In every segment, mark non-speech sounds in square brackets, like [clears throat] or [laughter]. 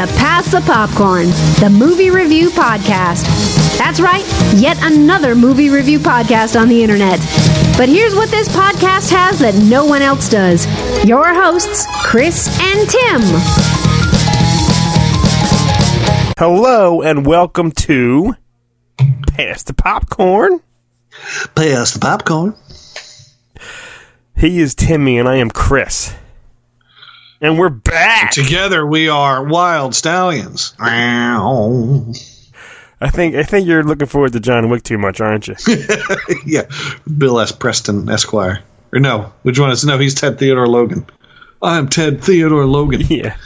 to Pass the Popcorn, the movie review podcast. That's right, yet another movie review podcast on the internet. But here's what this podcast has that no one else does your hosts, Chris and Tim. Hello and welcome to Pass the Popcorn. Pass the popcorn. He is Timmy and I am Chris. And we're back. Together we are wild stallions. I think I think you're looking forward to John Wick too much, aren't you? [laughs] yeah, Bill S. Preston Esquire. Or no, which one is no? He's Ted Theodore Logan. I'm Ted Theodore Logan. [laughs] yeah.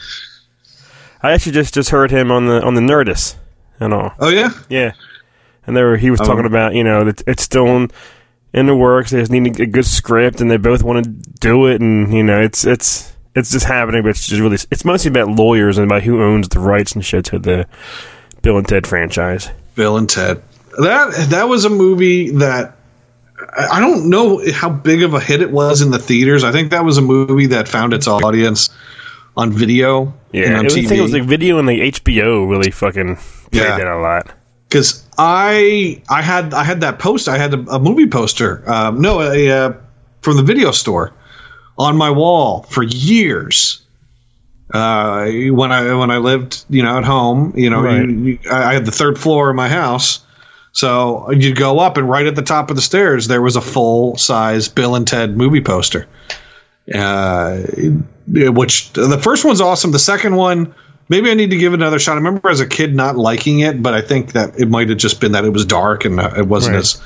I actually just just heard him on the on the Nerdist and all. Oh yeah, Yeah. And there he was Oh. talking about, you know, that it's still in, in the works, they just need a good script and they both want to do it and you know, it's it's it's just happening, but it's just really it's mostly about lawyers and about who owns the rights and shit to the Bill and Ted franchise. Bill and Ted. That that was a movie that I don't know how big of a hit it was in the theaters. I think that was a movie that found its audience on video Yeah, and on it was, I think it was like video and the HBO really fucking played Yeah. that a lot. because I I had I had that post. I had a, a movie poster. Um, no, a, uh, from the video store on my wall for years. Uh, when I when I lived, you know, at home, you know, Right. you, you, I had the third floor of my house. So you'd go up, and right at the top of the stairs, there was a full size Bill and Ted movie poster. Uh, which the first one's awesome. The second one, maybe I need to give it another shot. I remember as a kid not liking it, but I think that it might have just been that it was dark and uh, it wasn't Right. as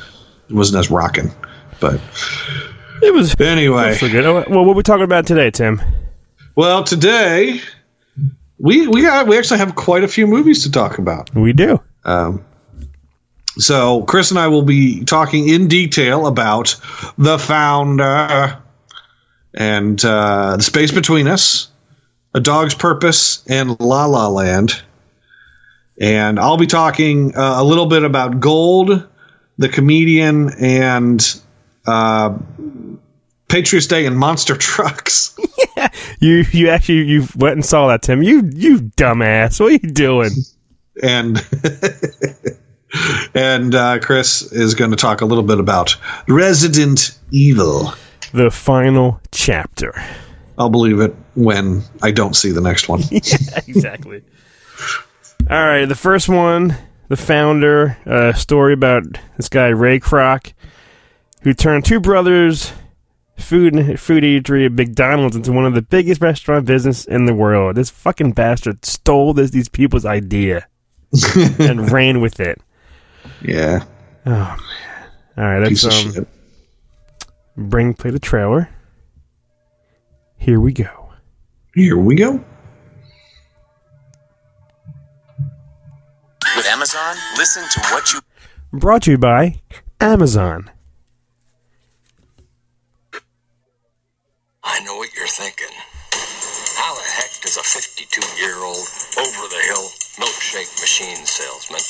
it wasn't as rocking. But It was anyway, so good. Oh, Well, what are we talking about today, Tim? well, today we we got we actually have quite a few movies to talk about. We do. Um, so Chris and I will be talking in detail about the founder and uh, the space between us, a dog's purpose, and La La Land. And I'll be talking uh, a little bit about Gold, the comedian, and uh, Patriots Day and monster [laughs] trucks. [laughs] You you actually you went and saw that, Tim. You you dumbass. What are you doing? [laughs] and and uh, Chris is going to talk a little bit about Resident Evil. The final chapter. I'll believe it when I don't see the next one. exactly. All right, the first one, the founder, uh, story about this guy Ray Kroc, who turned two brothers, food and food eatery at McDonald's into one of the biggest restaurant business in the world. This fucking bastard stole this these people's idea [laughs] and ran with it. yeah, Oh man! All right, piece let's of um, shit. bring play the trailer. Here we go. Here we go. With Amazon, listen to what you Brought to you by Amazon. I know what you're thinking. How the heck does a 52 year old over the hill milkshake machine salesman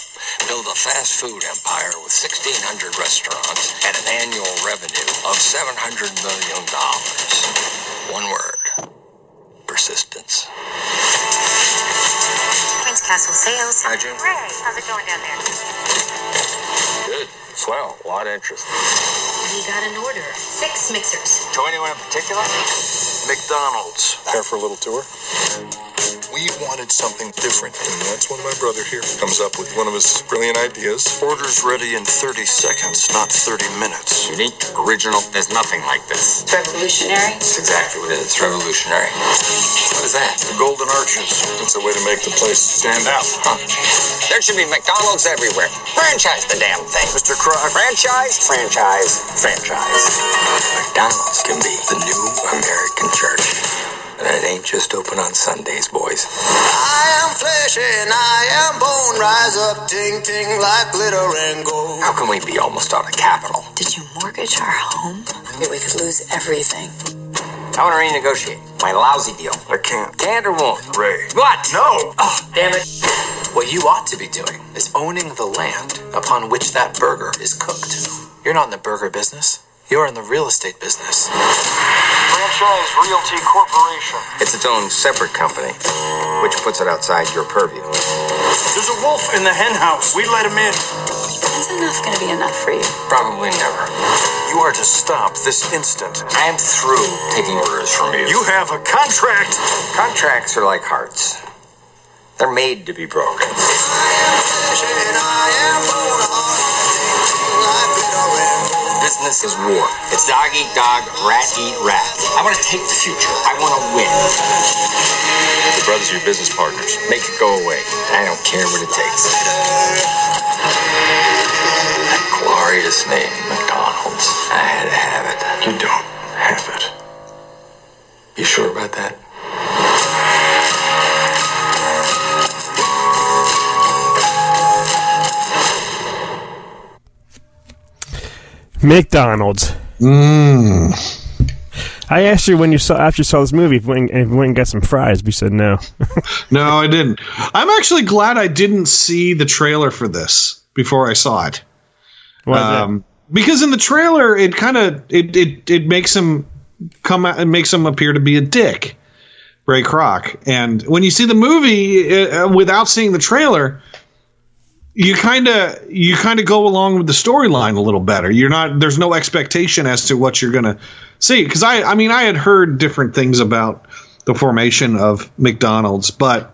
build a fast food empire with 1,600 restaurants and an annual revenue of $700 million? One word persistence. Prince Castle Sales. Hi, Jim. Ray, how's it going down there? Good. Swell. A lot of interest. We got an order. Six mixers. To anyone in particular? McDonald's. Care for a little tour? We wanted something different, and that's when my brother here comes up with one of his brilliant ideas. Orders ready in 30 seconds, not 30 minutes. Unique, original. There's nothing like this. Revolutionary. That's exactly what it is. It's revolutionary. What is that? The Golden Arches. It's a way to make the place stand out. Huh? There should be McDonald's everywhere. Franchise the damn thing. Mr. Kroc. Franchise, franchise, franchise. McDonald's can be the new American church. And it ain't just open on Sundays, boys. I am flesh and I am bone. Rise up, ting ting like glitter and gold. How can we be almost out of capital? Did you mortgage our home? We could lose everything. I want to renegotiate my lousy deal. I can't. Can't or won't? Ray. What? No! Oh, damn it. What you ought to be doing is owning the land upon which that burger is cooked. You're not in the burger business. You're in the real estate business. Franchise Realty Corporation. It's its own separate company, which puts it outside your purview. There's a wolf in the hen house. We let him in. Is enough going to be enough for you? Probably never. You are to stop this instant. I am through taking orders from you. You have a contract. Contracts are like hearts. They're made to be broken. Business is war. It's dog eat dog, rat eat rat. I want to take the future. I want to win. The brothers are your business partners. Make it go away. I don't care what it takes. That glorious name, McDonald's. I had to have it. You don't have it. You sure about that? McDonald's. Mm. I asked you when you saw after you saw this movie if you went, if you went and got some fries. You said no. [laughs] No, I didn't. I'm actually glad I didn't see the trailer for this before I saw it. Why is that? Um, because in the trailer, it kind of it, it it makes him come out, it makes him appear to be a dick, Ray Kroc. And when you see the movie uh, without seeing the trailer, you kind of you kind of go along with the storyline a little better. You're not there's no expectation as to what you're gonna see. Because I I mean I had heard different things about the formation of McDonald's, but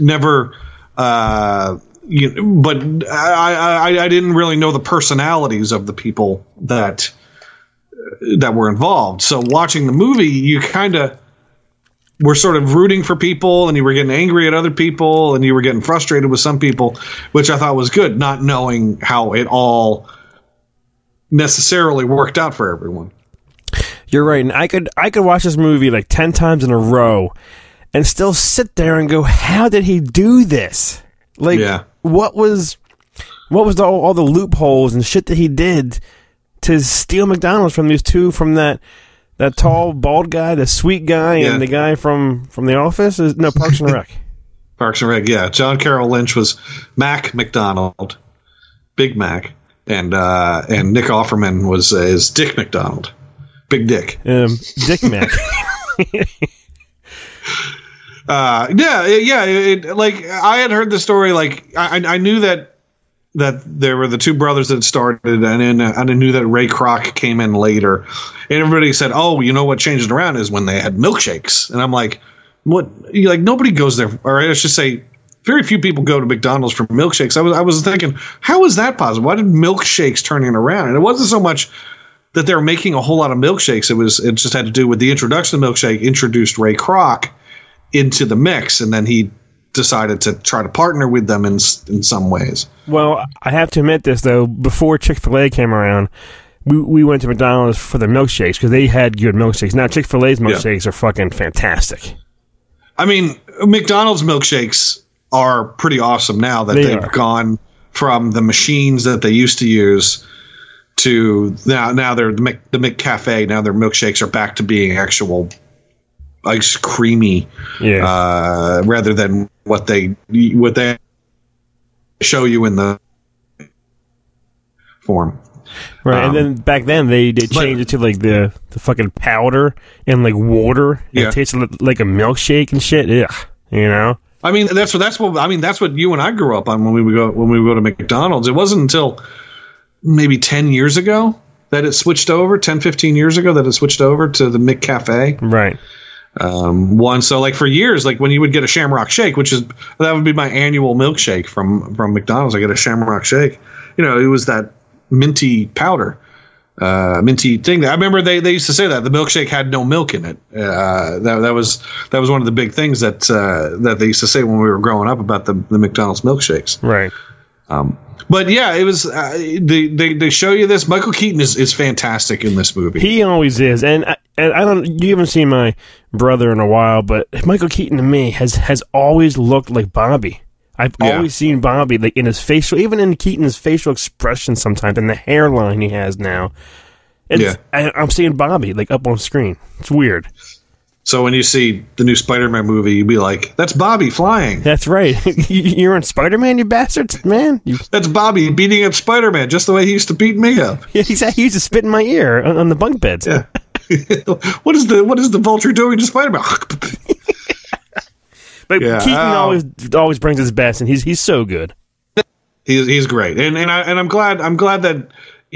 never. Uh, you, but I, I I didn't really know the personalities of the people that that were involved. So watching the movie, you kind of were sort of rooting for people, and you were getting angry at other people, and you were getting frustrated with some people, which I thought was good, not knowing how it all necessarily worked out for everyone. You're right, and I could I could watch this movie like ten times in a row, and still sit there and go, "How did he do this? Like, Yeah. what was what was the, all the loopholes and shit that he did to steal McDonald's from these two from that that tall bald guy, the sweet guy, Yeah. and the guy from from The Office? Is, no, Parks and Rec. [laughs] Parks and Rec, yeah. John Carroll Lynch was Mac McDonald, Big Mac, and uh, and Nick Offerman was uh, is Dick McDonald, Big Dick. Um, Dick Mac. [laughs] [laughs] Uh, yeah, yeah. It, like I had heard the story. Like I, I knew that that there were the two brothers that started, and then uh, and I knew that Ray Kroc came in later, and everybody said, "Oh, you know what changed it around is when they had milkshakes." And I'm like, "What? Like nobody goes there, or I should say." Very few people go to McDonald's for milkshakes. I was I was thinking, how is that possible? Why did milkshakes turn it around? And it wasn't so much that they were making a whole lot of milkshakes. It was it just had to do with the introduction of milkshake introduced Ray Kroc into the mix, and then he decided to try to partner with them in in some ways. Well, I have to admit this though. Before Chick Fil A came around, we we went to McDonald's for the milkshakes because they had good milkshakes. Now Chick Fil A's milkshakes are fucking fantastic. I mean, McDonald's milkshakes are pretty awesome now that They have gone from the machines that they used to use to now now they're the Mc, the McCafe. Now their milkshakes are back to being actual ice creamy, Yeah. uh, rather than what they what they show you in the form. Right, Um, and then back then they they changed it to like the the fucking powder and like water. and Yeah. It tasted li- like a milkshake and shit. Yeah, you know. I mean, that's what that's what I mean. That's what you and I grew up on when we would go when we would go to McDonald's. It wasn't until maybe ten years ago that it switched over. 10, 15 years ago that it switched over to the McCafe. Right. Um, one so like for years, like when you would get a Shamrock Shake, which is that would be my annual milkshake from from McDonald's. I get a Shamrock Shake. You know, it was that minty powder. Uh, minty thing. I remember they, they used to say that the milkshake had no milk in it. Uh, that, that was that was one of the big things that uh, that they used to say when we were growing up about the, the McDonald's milkshakes. Right. Um, but yeah, it was uh, they, they they show you this. Michael Keaton is, is fantastic in this movie. He always is, and I, and I don't. You haven't seen my brother in a while, but Michael Keaton to me has has always looked like Bobby. I've Yeah. always seen Bobby like in his facial, even in Keaton's facial expression sometimes, and the hairline he has now. Yeah. I, I'm seeing Bobby like up on screen. It's weird. so when you see the new Spider-Man movie, you'd be like, "That's Bobby flying. That's right. You- [laughs] You're in Spider Man, you bastards, man. You, [laughs] That's Bobby beating up Spider-Man, just the way he used to beat me up." [laughs] yeah, he's, he used to spit in my ear on, on the bunk beds. Yeah. [laughs] what is the what is the vulture doing to Spider Man? [laughs] But Yeah, Keaton um, always always brings his best, and he's he's so good. he's he's great, and and I and I'm glad I'm glad that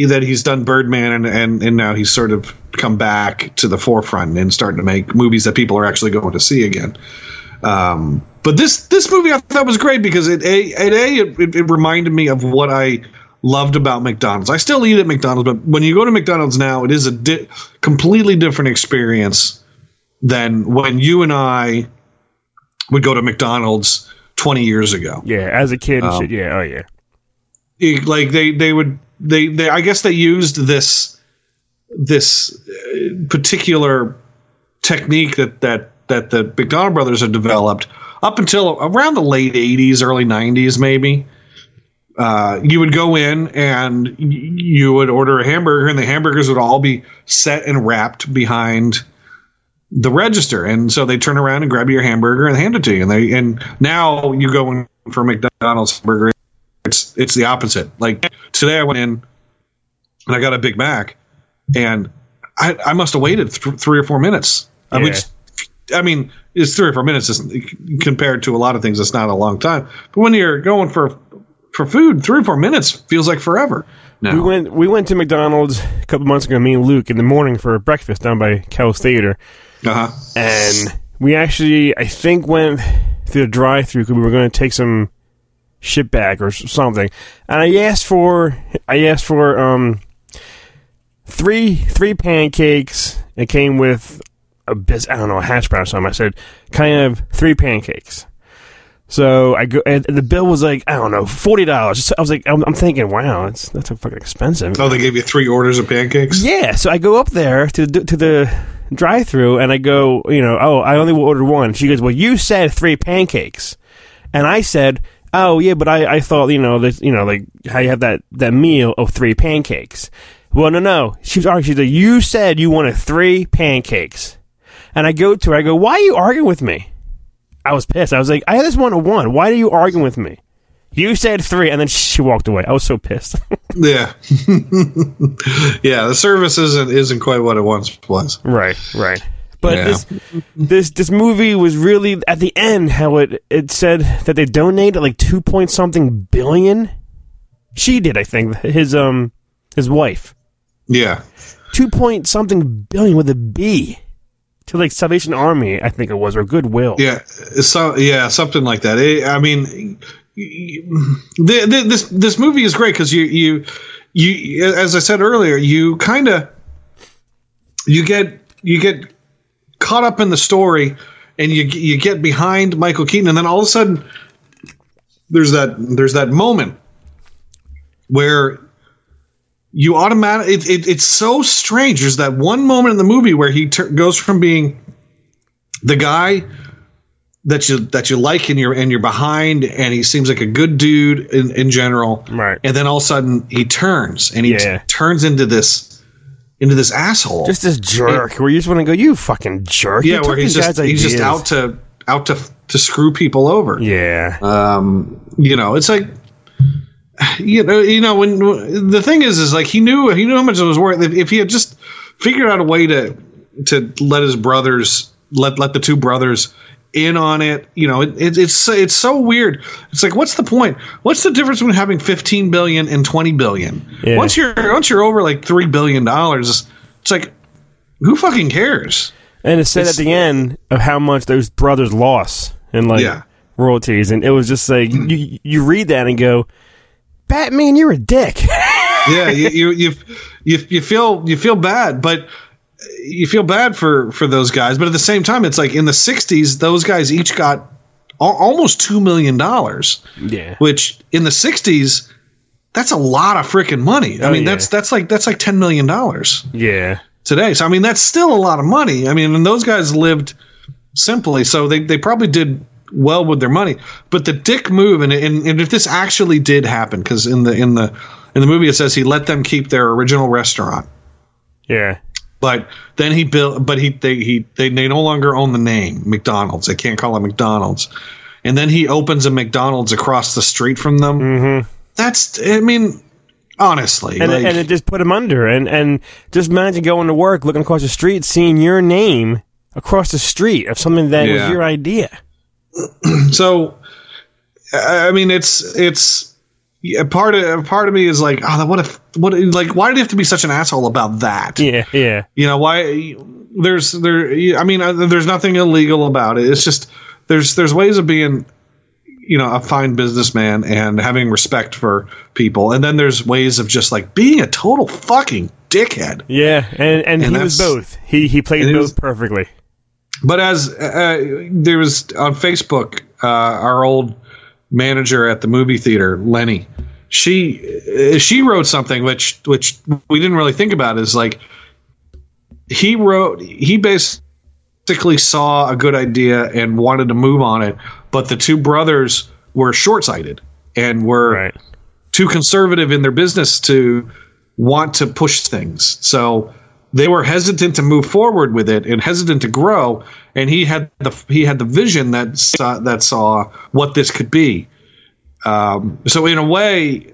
that he's done Birdman, and and and now he's sort of come back to the forefront and starting to make movies that people are actually going to see again. Um, but this this movie I thought was great because it a at a it, it, it reminded me of what I loved about McDonald's. I still eat at McDonald's, but when you go to McDonald's now, it is a di- completely different experience than when you and I would go to McDonald's 20 years ago. Yeah, as a kid, Um, shit, yeah, oh yeah, It- like they they would they they I guess they used this this uh, particular technique that that that the McDonald brothers had developed up until around the late 80s early 90s maybe uh, you would go in and you would order a hamburger and the hamburgers would all be set and wrapped behind the register. And so they turn around and grab your hamburger and hand it to you. And they and now you go in for McDonald's burger it's it's the opposite. Like today I went in and I got a Big Mac and I, I must have waited th- three or four minutes. I Yeah. I mean, it's three or four minutes compared to a lot of things. It's not a long time, but when you're going for for food, three or four minutes feels like forever. No, we went we went to McDonald's a couple months ago. Me and Luke in the morning for breakfast down by Kel's Theater, uh-huh. and we actually I think went through the drive-through because we were going to take some shit back or something. And I asked for I asked for um three three pancakes. It came with a bis I don't know a hash brown or something. I said, "Can I have three pancakes?" So I go, and the bill was like I don't know forty dollars. I was like, I'm, I'm thinking, wow, that's that's fucking expensive. Oh, they gave you three orders of pancakes. Yeah, so I go up there to the, to the drive-through and I go, you know, oh, I only ordered one. She goes, well, you said three pancakes, and I said, oh yeah, but I, I thought you know that you know like how you have that that meal of three pancakes. Well, no, no, she was arguing. She's like, you said you wanted three pancakes, and I go to her. I go, why are you arguing with me? I was pissed. I was like, I just want a one. Why are you arguing with me? You said three, and then she walked away. I was so pissed. [laughs] Yeah, [laughs] yeah. The service isn't isn't quite what it once was. Right, right. But Yeah. this this this movie was really at the end how it it said that they donated like two point something billion. She did, I think. His um his wife Yeah, two point something billion with a B to like Salvation Army, I think it was, or Goodwill. yeah. So yeah, something like that. It, I mean, the, the, this this movie is great because you you you as I said earlier, you kind of you get you get caught up in the story and you you get behind Michael Keaton and then all of a sudden there's that there's that moment where you automatic it, it, it's so strange there's that one moment in the movie where he tur goes from being the guy that you that you like and you're and you're behind and he seems like a good dude in, in general Right. and then all of a sudden he turns and he Yeah. t- turns into this into this asshole Just this jerk where you just want to go, you fucking jerk. Yeah where he's just he's just out to out to to screw people over Yeah. um you know it's like you know you know when the thing is is like he knew he knew how much it was worth. If, if he had just figured out a way to to let his brothers let let the two brothers in on it you know it, it, it's it's so weird. It's like what's the point? What's the difference between having 15 billion and 20 billion? Yeah. once you're once you're over like 3 billion dollars it's like who fucking cares? And it said It's- at the end of how much those brothers lost in like Yeah. royalties, and it was just like you you read that and go, Batman, you're a dick. yeah, you, you you you you feel you feel bad, but you feel bad for for those guys. But at the same time, it's like in the '60s, those guys each got al- almost two million dollars, yeah, which in the '60s, that's a lot of freaking money. I Oh, mean, yeah. that's that's like that's like ten million dollars yeah, today. So I mean, that's still a lot of money. I mean, and those guys lived simply, so they they probably did well with their money. But the dick move, and and, and if this actually did happen, because in the in the in the movie it says he let them keep their original restaurant, yeah, but then he built, but he they he they, they no longer own the name McDonald's. They can't call it McDonald's, and then he opens a McDonald's across the street from them. mm-hmm. That's I mean. Honestly, and, like- and it just put him under. And and just imagine going to work, looking across the street, seeing your name across the street of something that Yeah. was your idea. [clears throat] so I mean, it's it's yeah, part of part of me is like, oh, what if what like why did he have to be such an asshole about that? Yeah, yeah. You know why? There's there. I mean, uh, there's nothing illegal about it. It's just there's there's ways of being, you know, a fine businessman and having respect for people, and then there's ways of just like being a total fucking dickhead. Yeah, and and, And he was both. He he played both was- perfectly. But as uh, there was on Facebook, uh, our old manager at the movie theater, Lenny, she uh, she wrote something which which we didn't really think about. Is like he wrote he basically saw a good idea and wanted to move on it, but the two brothers were short sighted and were too conservative in their business to want to push things. So they were hesitant to move forward with it and hesitant to grow. And he had the he had the vision that saw, that saw what this could be. Um, so in a way,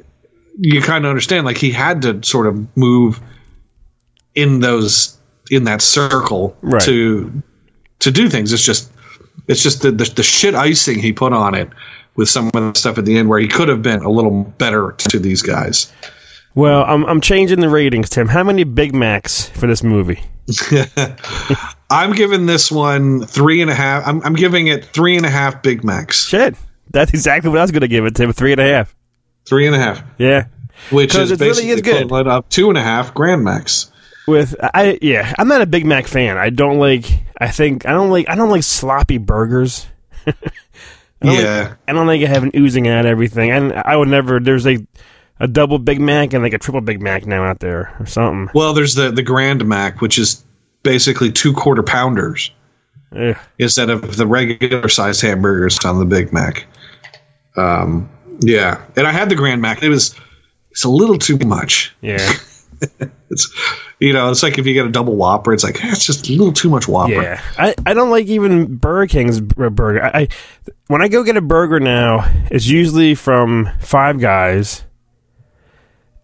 you kind of understand. Like he had to sort of move in those in that circle Right. to to do things. It's just it's just the, the the shit icing he put on it with some of the stuff at the end where he could have been a little better to these guys. Well, I'm I'm changing the ratings, Tim. How many Big Macs for this movie? [laughs] I'm giving this one three and a half. I'm, I'm giving it three and a half Big Macs. Shit, that's exactly what I was going to give it, Tim. Three and a half. Three and a half. Yeah, which is it really basically is good. equivalent of two and a half Grand Macs. With I yeah, I'm not a Big Mac fan. I don't like. I think I don't like. I don't like sloppy burgers. [laughs] I Yeah. like, I don't like having oozing out everything. And I would never. There's a a double Big Mac and like a triple Big Mac now out there or something. Well, there's the the Grand Mac, which is basically two quarter pounders Ugh. instead of the regular sized hamburgers on the Big Mac. Um, yeah, and I had the Grand Mac. It was it's a little too much. Yeah. [laughs] It's you know, it's like if you get a double Whopper, it's like it's just a little too much Whopper. Yeah, I, I don't like even Burger King's burger. I, I when I go get a burger now, it's usually from Five Guys,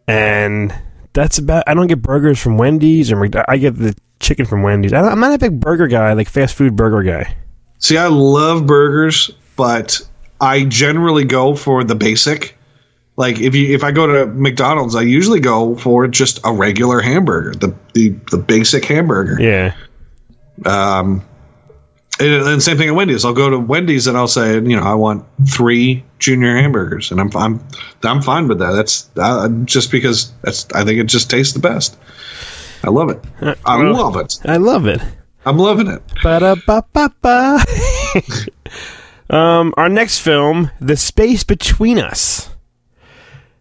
and that's about. I don't get burgers from Wendy's or I get the chicken from Wendy's. I I'm not a big burger guy, like fast food burger guy. See, I love burgers, but I generally go for the basic. Like if you if I go to McDonald's, I usually go for just a regular hamburger, the the, the basic hamburger. Yeah, Um, and then same thing at Wendy's. I'll go to Wendy's and I'll say, you know, I want three junior hamburgers, and I'm I'm I'm fine with that. That's uh, just because that's I think it just tastes the best. I love it. I well, love it. I love it. I'm loving it. Ba-da-ba-ba-ba. [laughs] um, our next film, The Space Between Us.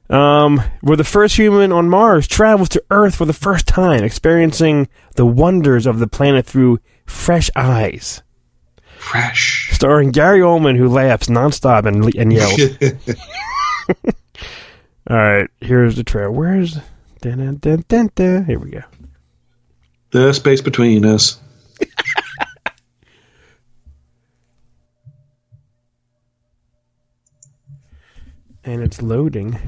Um, where the first human on Mars travels to Earth for the first time, experiencing the wonders of the planet through fresh eyes. Fresh. Starring Gary Oldman, who laughs nonstop and, and yells. [laughs] [laughs] All right, here's the trailer. Where's. Dun, dun, dun, dun, dun. Here we go. the space between us. [laughs] And it's loading.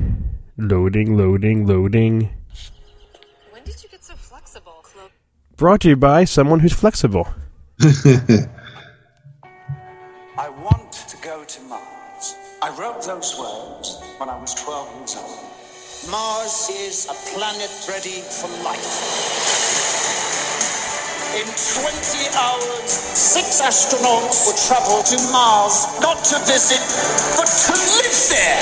Loading, loading, loading. When did you get so flexible? Brought to you by someone who's flexible. I wrote those words when I was 12 years old. Mars is a planet ready for life. In 20 hours, six astronauts will travel to Mars, not to visit, but to live there.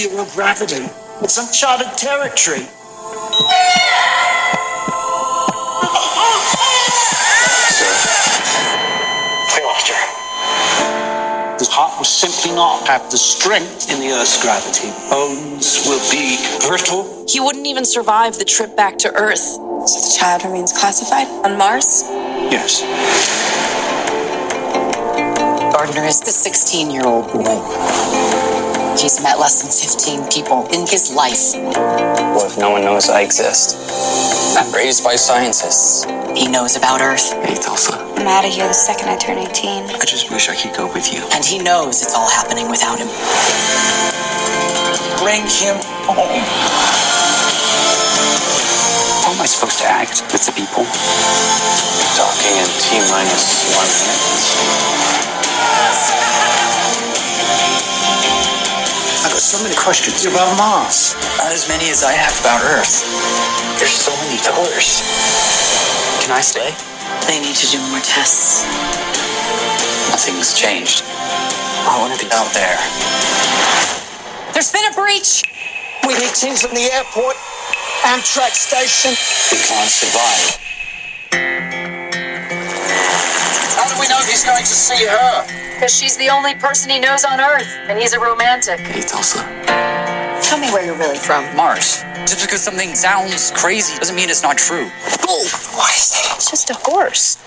Zero gravity. It's uncharted territory. We lost her. The heart will simply not have the strength in the Earth's gravity. Bones will be brittle. He wouldn't even survive the trip back to Earth. So the child remains classified on Mars? Yes. Gardner is the 16 year old boy. He's met less than 15 people in his life. What if no one knows I exist? I'm raised by scientists. He knows about Earth. Hey, Tulsa. I'm out of here the second I turn 18. I just wish I could go with you. And he knows it's all happening without him. Bring him home. How am I supposed to act with the people? Talking in T minus one I've got so many questions about Mars. Not as many as I have about Earth. There's so many doors. Can I stay? They need to do more tests. Nothing's changed. I want to be out there. There's been a breach. We need teams from the airport, Amtrak station. We can't survive. He's going to see her? Because she's the only person he knows on Earth, and he's a romantic. Hey, Tulsa. Tell me where you're really from. Mars. Just because something sounds crazy doesn't mean it's not true. Oh, what is that? It's just a horse.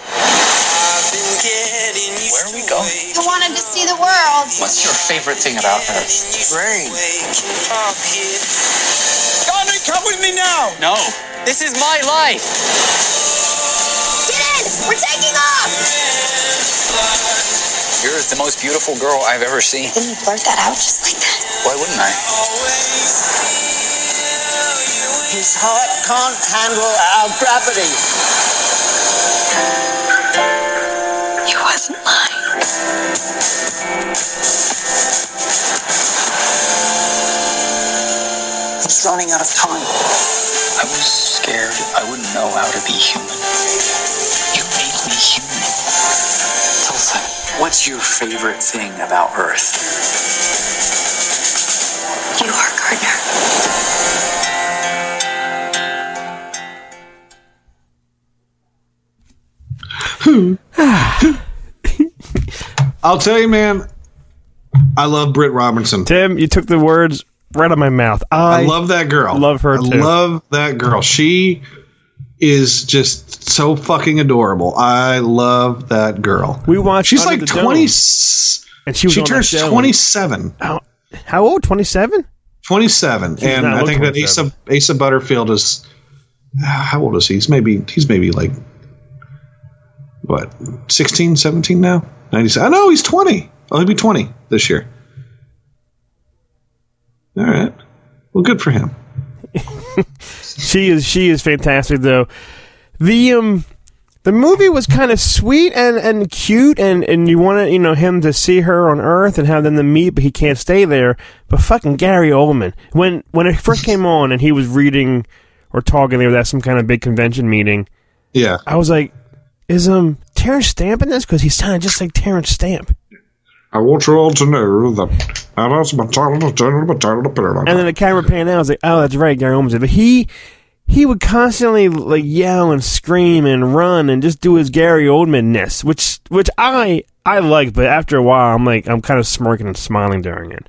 Where are we going? I wanted to see the world. What's your favorite thing about Earth? Rain. Johnny, come with me now! No. This is my life. Get in! We're taking off! You're the most beautiful girl I've ever seen. Didn't you blurt that out just like that? Why wouldn't I? His heart can't handle our gravity. He wasn't lying. He's running out of time. I was scared I wouldn't know how to be human. What's your favorite thing about Earth? You are Gardner. [sighs] I'll tell you, man. I love Britt Robertson. Tim, you took the words right out of my mouth. I, I love that girl. love her I too. love that girl. She is just so fucking adorable. I love that girl. We watched. She's like Dome, twenty. and she was She turns twenty seven. How, how old? Twenty seven. 27 and i think that asa asa butterfield is ah, how old is he he's maybe he's maybe like what 16 17 now 97 i know he's 20 oh he'll be 20 this year all right well good for him [laughs] She is. She is fantastic though. The um. The movie was kind of sweet and, and cute, and, and you wanted you know him to see her on Earth and have them to meet, but he can't stay there. But fucking Gary Oldman, when when it first came on and he was reading or talking, there at some kind of big convention meeting. yeah I was like, "Is um Terence Stamp in this?" Because he sounded just like Terence Stamp. I want you all to know that and that's my title to turn to turn And then the camera panned out. I was like, "Oh, that's right, Gary Oldman's in. But he he would constantly like yell and scream and run and just do his Gary Oldman ness, which which I I like. But after a while, I'm like I'm kind of smirking and smiling during it.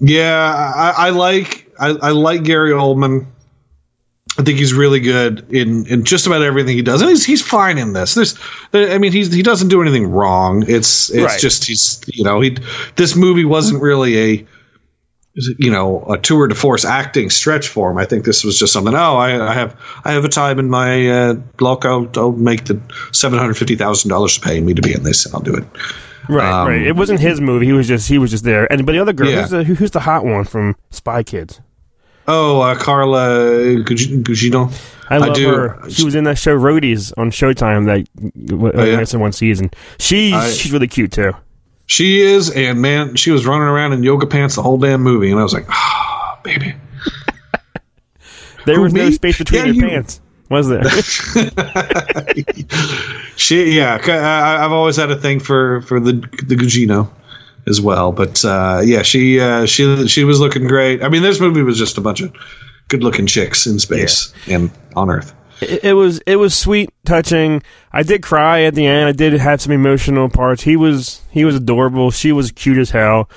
Yeah, I, I like I, I like Gary Oldman. I think he's really good in, in just about everything he does, and he's he's fine in this. There's, I mean, he's he doesn't do anything wrong. It's it's Right. just he's you know he this movie wasn't really a you know a tour de force acting stretch for him. I think this was just something. Oh, I, I have I have a time in my uh, block. I'll, I'll make the seven hundred fifty thousand dollars to pay me to be in this, and I'll do it. Right, Um, right. It wasn't his movie. He was just he was just there. And but the other girl, Yeah. who's the who's the hot one from Spy Kids? Oh, uh, Carla Gug- Gugino. I love do. her. She was in that show Roadies on Showtime that Oh, yeah? in one season. She I- she's really cute too. She is, and man, she was running around in yoga pants the whole damn movie, and I was like, ah, baby. [laughs] There Who, was no space between Yeah, your you- pants, was there? [laughs] [laughs] She, yeah, I, have always had a thing for for the the Gugino as well, but uh, yeah, she uh, she she was looking great. I mean, this movie was just a bunch of good looking chicks in space and on Earth. it, it was it was sweet, touching. I did cry at the end. I did have some emotional parts. He was he was adorable. She was cute as hell.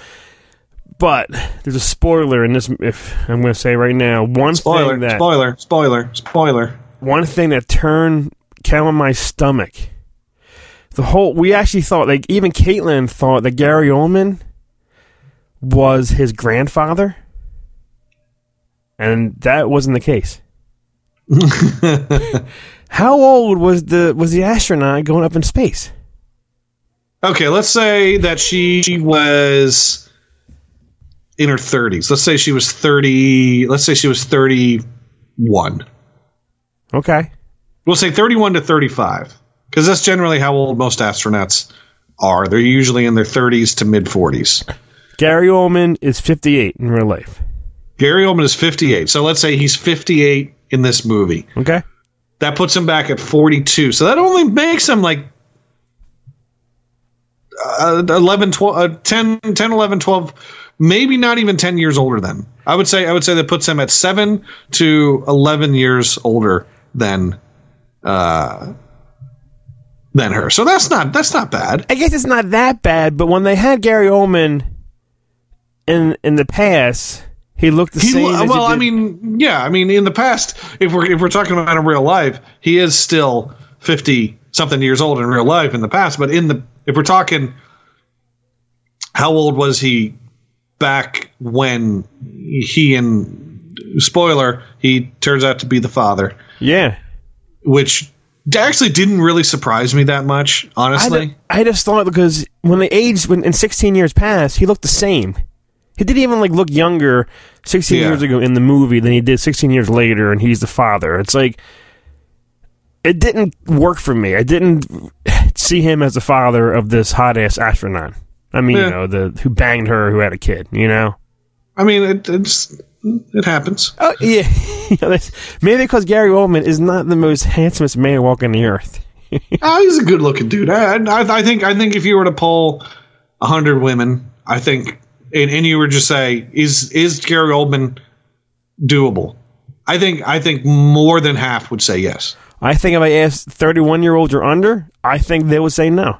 But there's a spoiler in this. If I'm going to say right now, one Spoiler, that spoiler, spoiler, spoiler. one thing that turned of my stomach. The whole we actually thought like even Caitlin thought that Gary Oldman was his grandfather, and that wasn't the case. [laughs] How old was the was the astronaut going up in space? Okay, let's say that she was in her 30s. Let's say she was 30. Let's say she was 31. Okay. We'll say 31 to 35 because that's generally how old most astronauts are. They're usually in their 30s to mid 40s. Gary Oldman is 58 in real life. Gary Oldman is 58. So let's say he's 58 in this movie. Okay. That puts him back at 42. So that only makes him like uh, 11, 12, uh, 10, 10, 11, 12, maybe not even 10 years older than. I would say I would say that puts him at 7 to 11 years older than uh than her. So that's not that's not bad. I guess it's not that bad, but when they had Gary Oldman in in the past, he looked the He, same. well, I mean, yeah, I mean, in the past, if we're if we're talking about in real life, he is still fifty something years old in real life in the past. But in the if we're talking, how old was he back when he and spoiler he turns out to be the father, yeah. which actually didn't really surprise me that much, honestly. d- I just thought because when they aged, when in 16 years past, he looked the same. He didn't even like look younger 16 Yeah. years ago in the movie than he did 16 years later, and he's the father. It's like it didn't work for me. I didn't see him as the father of this hot ass astronaut. I mean, Yeah. you know, the who banged her, who had a kid. You know. I mean, it, it's it happens. Oh yeah, [laughs] You know, that's- maybe because Gary Oldman is not the most handsomest man walking the earth. [laughs] oh, he's a good looking dude. I, I, I think I think if you were to poll hundred women, I think, and, and you were just say, is is Gary Oldman doable? I think I think more than half would say yes. I think if I asked 31 year olds or under, I think they would say no.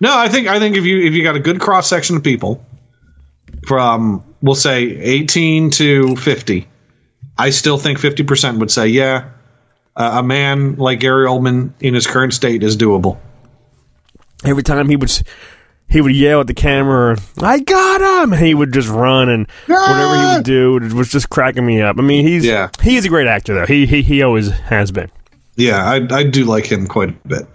No, I think I think if you if you got a good cross section of people from we'll say eighteen to fifty, I still think fifty percent would say yeah. Uh, a man like Gary Oldman in his current state is doable. Every time he would he would yell at the camera, "I got him!" And he would just run and whatever he would do it was just cracking me up. I mean, he's Yeah. he is a great actor though. He he he always has been. Yeah, I, I do like him quite a bit.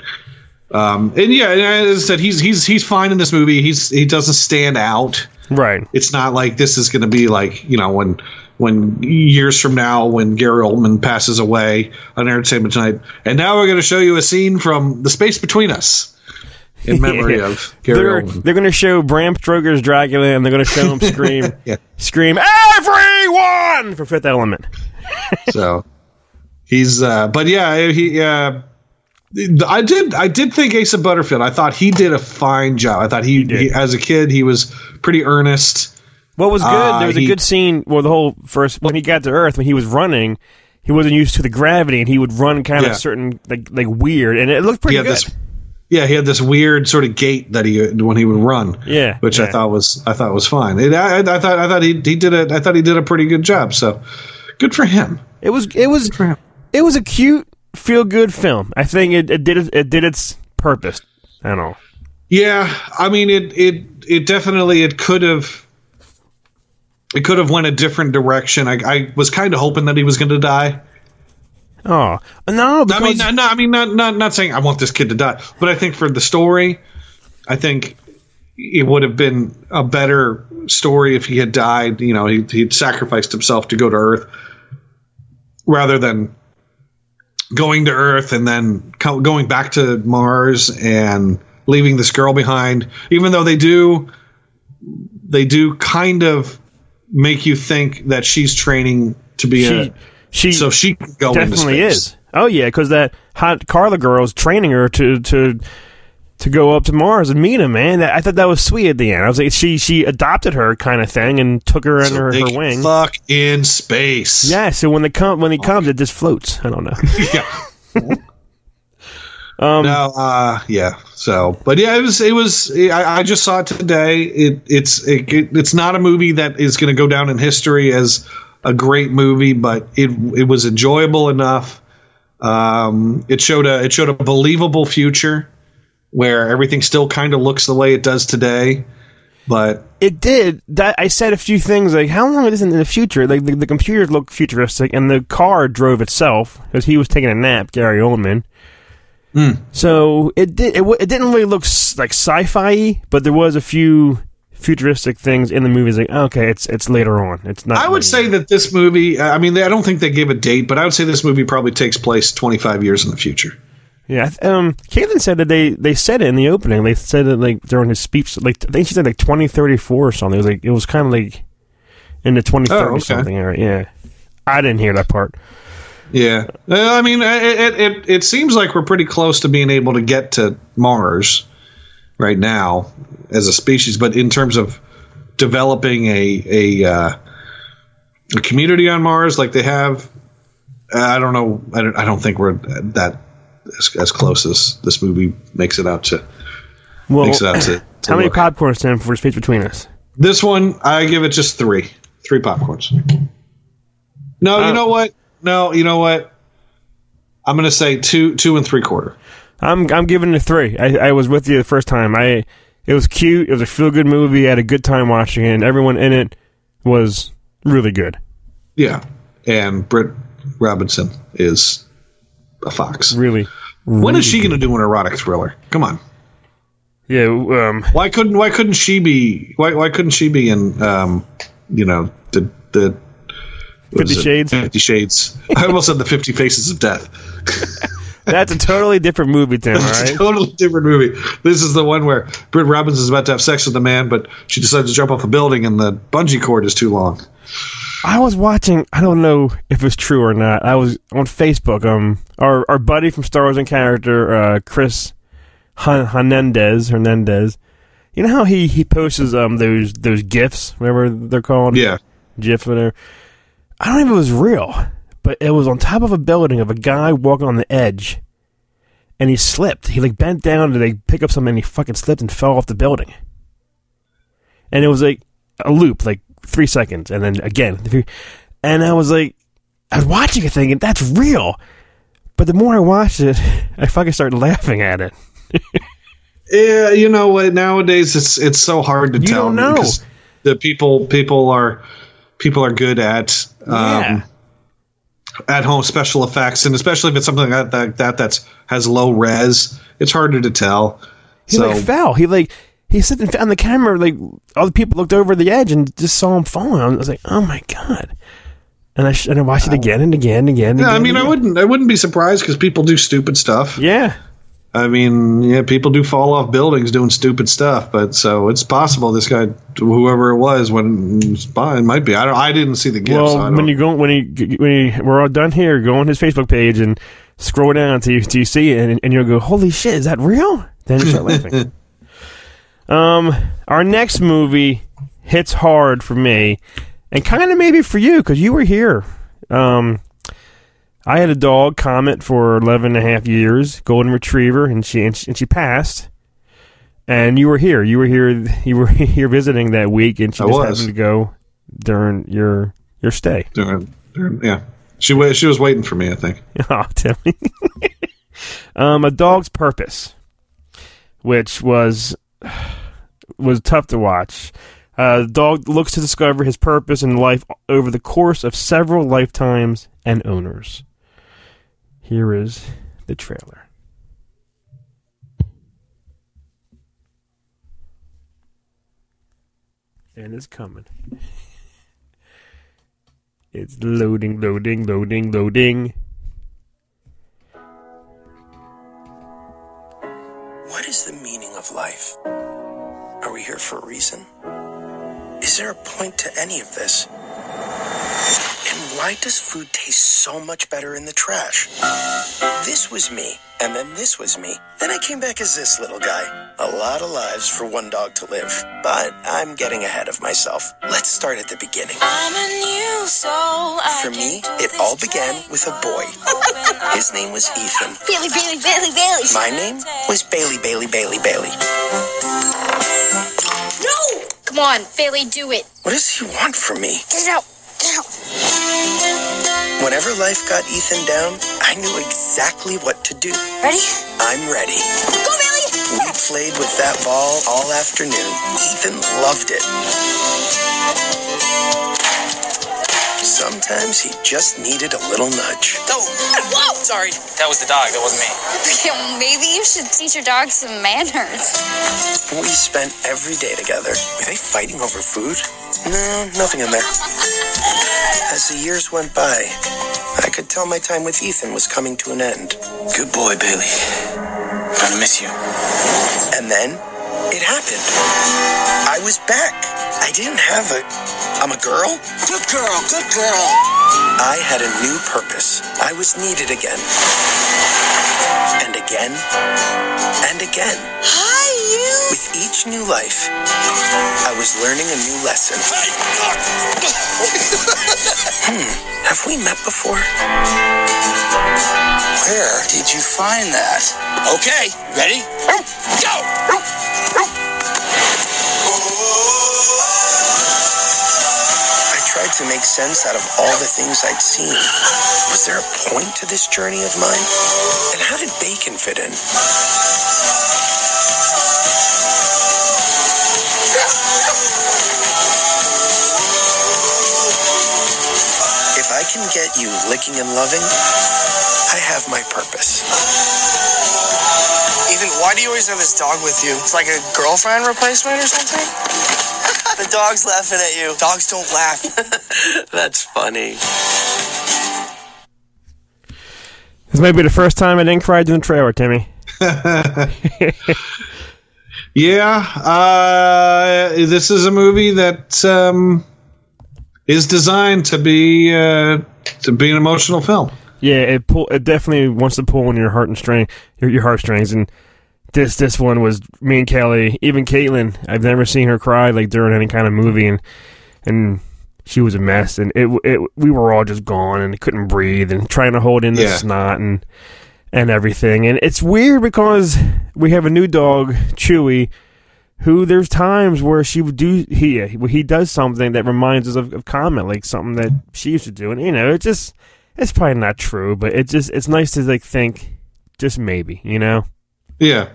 Um, and yeah, and as I said, he's he's he's fine in this movie. He's he doesn't stand out. Right. It's not like this is going to be like you know when when years from now when Gary Oldman passes away on Entertainment Tonight, and now we're going to show you a scene from The Space Between Us in memory Yeah. [laughs] of Gary They're, Oldman. they're going to show Bram Stoker's Dracula, and they're going to show him [laughs] scream, [laughs] Yeah. scream, everyone for Fifth Element. so he's uh but yeah he uh I did. I did think Asa Butterfield. I thought he did a fine job. I thought he, he as a kid he was pretty earnest. What was good? Uh, there was he- a good scene where the whole first when he got to Earth when he was running, he wasn't used to the gravity and he would run kind Yeah. of certain like like weird and it looked pretty good. this. Yeah, he had this weird sort of gait that he when he would run. Yeah, which I thought was I thought was fine. It, I, I thought I thought he he did a I thought he did a pretty good job. So good for him. It was it was it was a cute feel good film. I think it, it did it, did its purpose. I don't know. Yeah, I mean it it it definitely it could have it could have went a different direction. I, I was kind of hoping that he was going to die. Oh no! I mean, not, not, I mean, not not not saying I want this kid to die, but I think for the story, I think it would have been a better story if he had died. You know, he he'd sacrificed himself to go to Earth, rather than going to Earth and then co- going back to Mars and leaving this girl behind. Even though they do, they do kind of make you think that she's training to be She- a she so she can go Definitely is. Oh yeah, because that hot Carla girl is training her to to to go up to Mars and meet him. Man, I thought that was sweet at the end. I was like, she she adopted her kind of thing and took her under they her wing. Fuck in space. Yeah, so when they come when he comes, it just floats. I don't know. [laughs] yeah. [laughs] Um, no, uh, yeah. So, but yeah, it was. It was. I, I just saw it today. It, it's. It, it's not a movie that is going to go down in history as a great movie, but it it was enjoyable enough. Um, it showed a it showed a believable future where everything still kind of looks the way it does today. but it did. That I said a few things like, "How long is this in the future?" Like the, the computers look futuristic, and the car drove itself because he was taking a nap. Gary Oldman. Hmm. So it did it, it didn't really look like sci-fi, but there was a few futuristic things in the movies. Like, okay, it's it's later on. It's not. I would say that this movie. I mean, I don't think they gave a date, but I would say this movie probably takes place 25 years in the future. Yeah, um, Caitlin said that they, they said it in the opening. They said it like during his speech, like I think she said like twenty thirty four or something. It was like it was kind of like in the twenty thirty Oh, okay. something area. Yeah, I didn't hear that part. Yeah, I mean, it, it it seems like we're pretty close to being able to get to Mars right now as a species, but in terms of developing a a, uh, a community on Mars like they have, I don't know. I don't, I don't think we're that as, as close as this movie makes it out to. Well, makes it out to, [clears throat] to how many look. popcorns Tim for space between us? This one, I give it just three. Three popcorns. No, Uh, you know what? No, you know what? I'm going to say two, two and three quarter. I'm I'm giving it three. I, I was with you the first time. I it was cute. It was a feel good movie. I had a good time watching it. And everyone in it was really good. Yeah, and Britt Robinson is a fox. Really. When is she going to do an erotic thriller? Come on. Yeah. Um, why couldn't Why couldn't she be? Why Why couldn't she be in? Um, you know the the. Fifty? Shades? Fifty Shades. [laughs] I almost said the Fifty Faces of Death. [laughs] That's a totally different movie, Tim. All It's a totally different movie. This is the one where Britt Robbins is about to have sex with a man, but she decides to jump off a building and the bungee cord is too long. I was watching. I don't know if it's true or not. I was on Facebook. Um, our our buddy from Star Wars and character, uh, Chris Han- Hernandez. Hernandez. You know how he he posts um those those gifs, whatever they're called. Yeah. GIF whatever. I don't know if it was real, but it was on top of a building of a guy walking on the edge, and he slipped. He like bent down to like pick up something, and he fucking slipped and fell off the building. And it was like a loop, like three seconds, and then again. And I was like, I was watching it thinking that's real, but the more I watched it, [laughs] I fucking started laughing at it. [laughs] Yeah, you know what? Nowadays, it's it's so hard to You tell. don't know. The people people are people are good at um, Yeah. at home special effects, and especially if it's something like that that that's has low res, it's harder to tell. He so like fell. He like he sitting on the camera. Like all the people looked over the edge and just saw him falling. I was like, oh my god. And I sh- and I watched it again and again and again. Yeah, I mean, I wouldn't I wouldn't be surprised because people do stupid stuff. Yeah. I mean, yeah, people do fall off buildings doing stupid stuff, but so it's possible this guy, whoever it was, when it might be. I don't. I didn't see the gift. Well, so when you go when you when you, we're all done here, go on his Facebook page and scroll down till you, till you see it, and, and you'll go, "Holy shit, is that real?" Then you start laughing. [laughs] Um, our next movie hits hard for me, and kind of maybe for you because you were here. Um, I had a dog, Comet, for 11 and a half years, golden retriever, and she and she, and she passed. And you were here. You were here. [laughs] You were here visiting that week, and she I just was. happened to go during your your stay. During- during- yeah, she wa- she was waiting for me. I think. [laughs] Oh, Timmy. [laughs] um, a dog's purpose, which was was tough to watch. Uh, the dog looks to discover his purpose in life over the course of several lifetimes and owners. Here is the trailer. And it's coming. [laughs] It's loading, loading, loading, loading. What is the meaning of life? Are we here for a reason? Is there a point to any of this? And why does food taste so much better in the trash? This was me, and then this was me. Then I came back as this little guy. A lot of lives for one dog to live. But I'm getting ahead of myself. Let's start at the beginning. I'm a new soul. For me, it all began with a boy. His name was Ethan. Bailey, Bailey, Bailey, Bailey. My name was Bailey, Bailey, Bailey, Bailey. No! Come on, Bailey, do it. What does he want from me? Get out. Get out. Whenever life got Ethan down, I knew exactly what to do. Ready? I'm ready. Go, Bailey! We played with that ball all afternoon. Ethan loved it. Sometimes he just needed a little nudge. Oh, whoa! Sorry. That was the dog. That wasn't me. [laughs] Okay, well, maybe you should teach your dog some manners. We spent every day together. Were they fighting over food? No, nothing in there. As the years went by, I could tell my time with Ethan was coming to an end. Good boy, Bailey. Gonna miss you. And then it happened. I was back. I didn't have a. I'm a girl? Good girl, good girl. I had a new purpose. I was needed again. And again. And again. Hi, you. With each new life, I was learning a new lesson. [laughs] hmm, have we met before? Where did you find that? Okay, ready? Go! I tried to make sense out of all the things I'd seen. Was there a point to this journey of mine? And how did bacon fit in? If I can get you licking and loving, I have my purpose. Ethan, why do you always have this dog with you? It's like a girlfriend replacement or something? [laughs] the dog's laughing at you. Dogs don't laugh. [laughs] That's funny. This might be the first time I didn't cry during the trailer, Timmy. [laughs] Yeah, uh, this is a movie that um, is designed to be uh, to be an emotional film. Yeah, it pull it definitely wants to pull on your heart and string your, your heartstrings and this this one was me and Kelly, even Caitlin. I've never seen her cry like during any kind of movie and and she was a mess and it it we were all just gone and couldn't breathe and trying to hold in the Yeah. snot and and everything. And it's weird because we have a new dog, Chewy, who there's times where she would do he he does something that reminds us of, of Comet, like something that she used to do. And you know, it just it's probably not true, but it just it's nice to like think just maybe, you know? Yeah.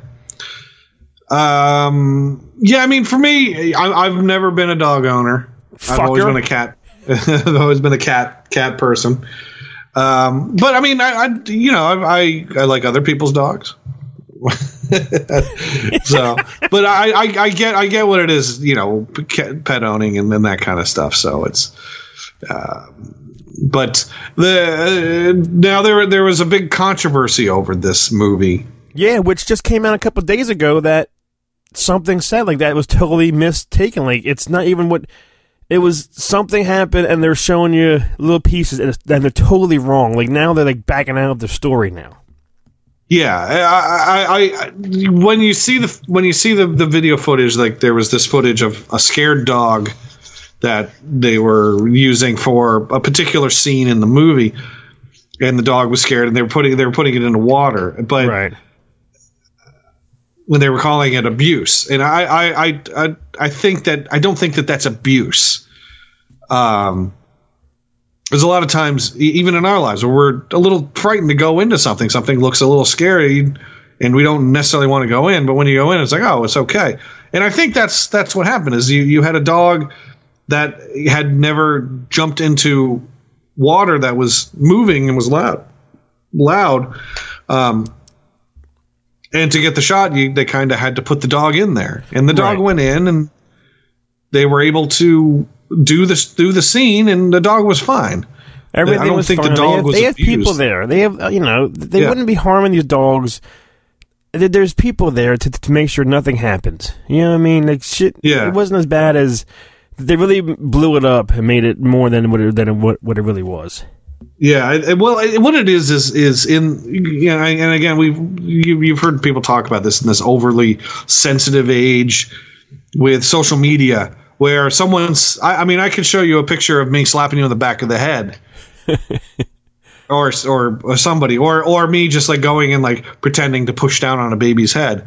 Um. Yeah. I mean, for me, I, I've never been a dog owner. I've always been a cat. [laughs] I've always been a cat cat person. Um. But I mean, I, I you know, I, I I like other people's dogs. [laughs] so, but I, I I get I get what it is. You know, pet pet owning and, and that kind of stuff. So it's. Uh, but the uh, now there there was a big controversy over this movie. Yeah, which just came out a couple days ago that something said like that was totally mistaken. Like it's not even what it was. Something happened, and they're showing you little pieces, and, it's, and they're totally wrong. Like now they're like backing out of the story now. Yeah, I, I, I, when you see the when you see the, the video footage, like there was this footage of a scared dog that they were using for a particular scene in the movie, and the dog was scared, and they were putting they were putting it into water, but right. When they were calling it abuse, and I, I, I, I, think that I don't think that that's abuse. Um, there's a lot of times, even in our lives, where we're a little frightened to go into something. Something looks a little scary, and we don't necessarily want to go in. But when you go in, it's like, oh, it's okay. And I think that's that's what happened. Is you you had a dog that had never jumped into water that was moving and was loud, loud. Um, and to get the shot, you, they kind of had to put the dog in there, and the dog Right. went in, and they were able to do this do the scene, and the dog was fine. Everything I don't was think fine. the dog they have, was they have abused. people there. They have, you know, they Yeah. wouldn't be harming these dogs. There's people there to to make sure nothing happens. You know what I mean? Like shit. Yeah. It wasn't as bad as they really blew it up and made it more than what it, than what what it really was. Yeah, it- well, it- what it is is is in you know, and again we've you, you've heard people talk about this in this overly sensitive age with social media, where someone's I, I mean I could show you a picture of me slapping you on the back of the head, [laughs] or, or or somebody, or or me just like going and like pretending to push down on a baby's head,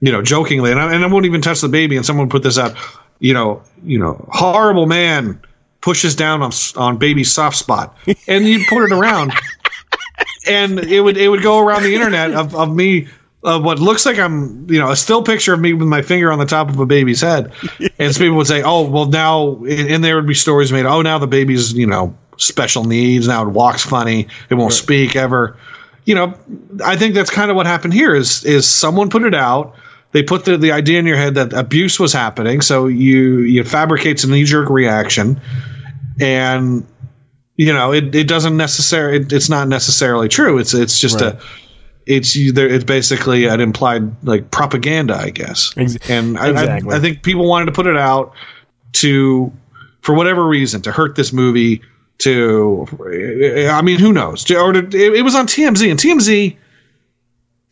you know, jokingly, and I, and I won't even touch the baby, and someone put this out, you know, you know, horrible man pushes down on on baby's soft spot, and you put it around, and it would it would go around the internet of, of me of what looks like I'm, you know, a still picture of me with my finger on the top of a baby's head. and some people would say, oh, well, now, and there would be stories made, oh, now the baby's, you know, special needs. Now it walks funny. It won't right. speak ever. You know, I think that's kind of what happened here is, is someone put it out. They put the, the idea in your head that abuse was happening. So you, you fabricates a knee jerk reaction and, you know, it, it doesn't necessarily, it, it's not necessarily true. It's, it's just right. a, it's either it's basically an implied like propaganda, I guess. Ex- and I, exactly. I, I, think people wanted to put it out to, for whatever reason, to hurt this movie. To, I mean, who knows? Or to, it, it, was on TMZ, and TMZ.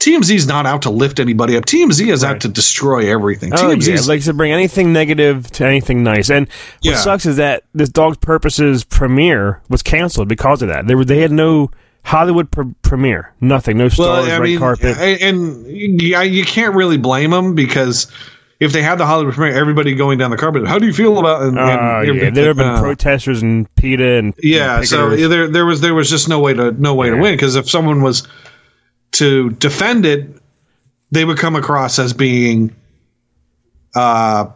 TMZ is not out to lift anybody up. TMZ is right. out to destroy everything. Oh, TMZ yeah. likes to bring anything negative to anything nice. And what yeah. sucks is that this Dog's Purposes premiere was canceled because of that. They were they had no Hollywood pr- premiere, nothing, no stars, well, red mean, carpet, and yeah, you can't really blame them because if they had the Hollywood premiere, everybody going down the carpet. How do you feel about? And, uh, yeah, there have been uh, protesters and PETA and yeah, so there there was there was just no way to no way yeah. to win because if someone was to defend it, they would come across as being, uh,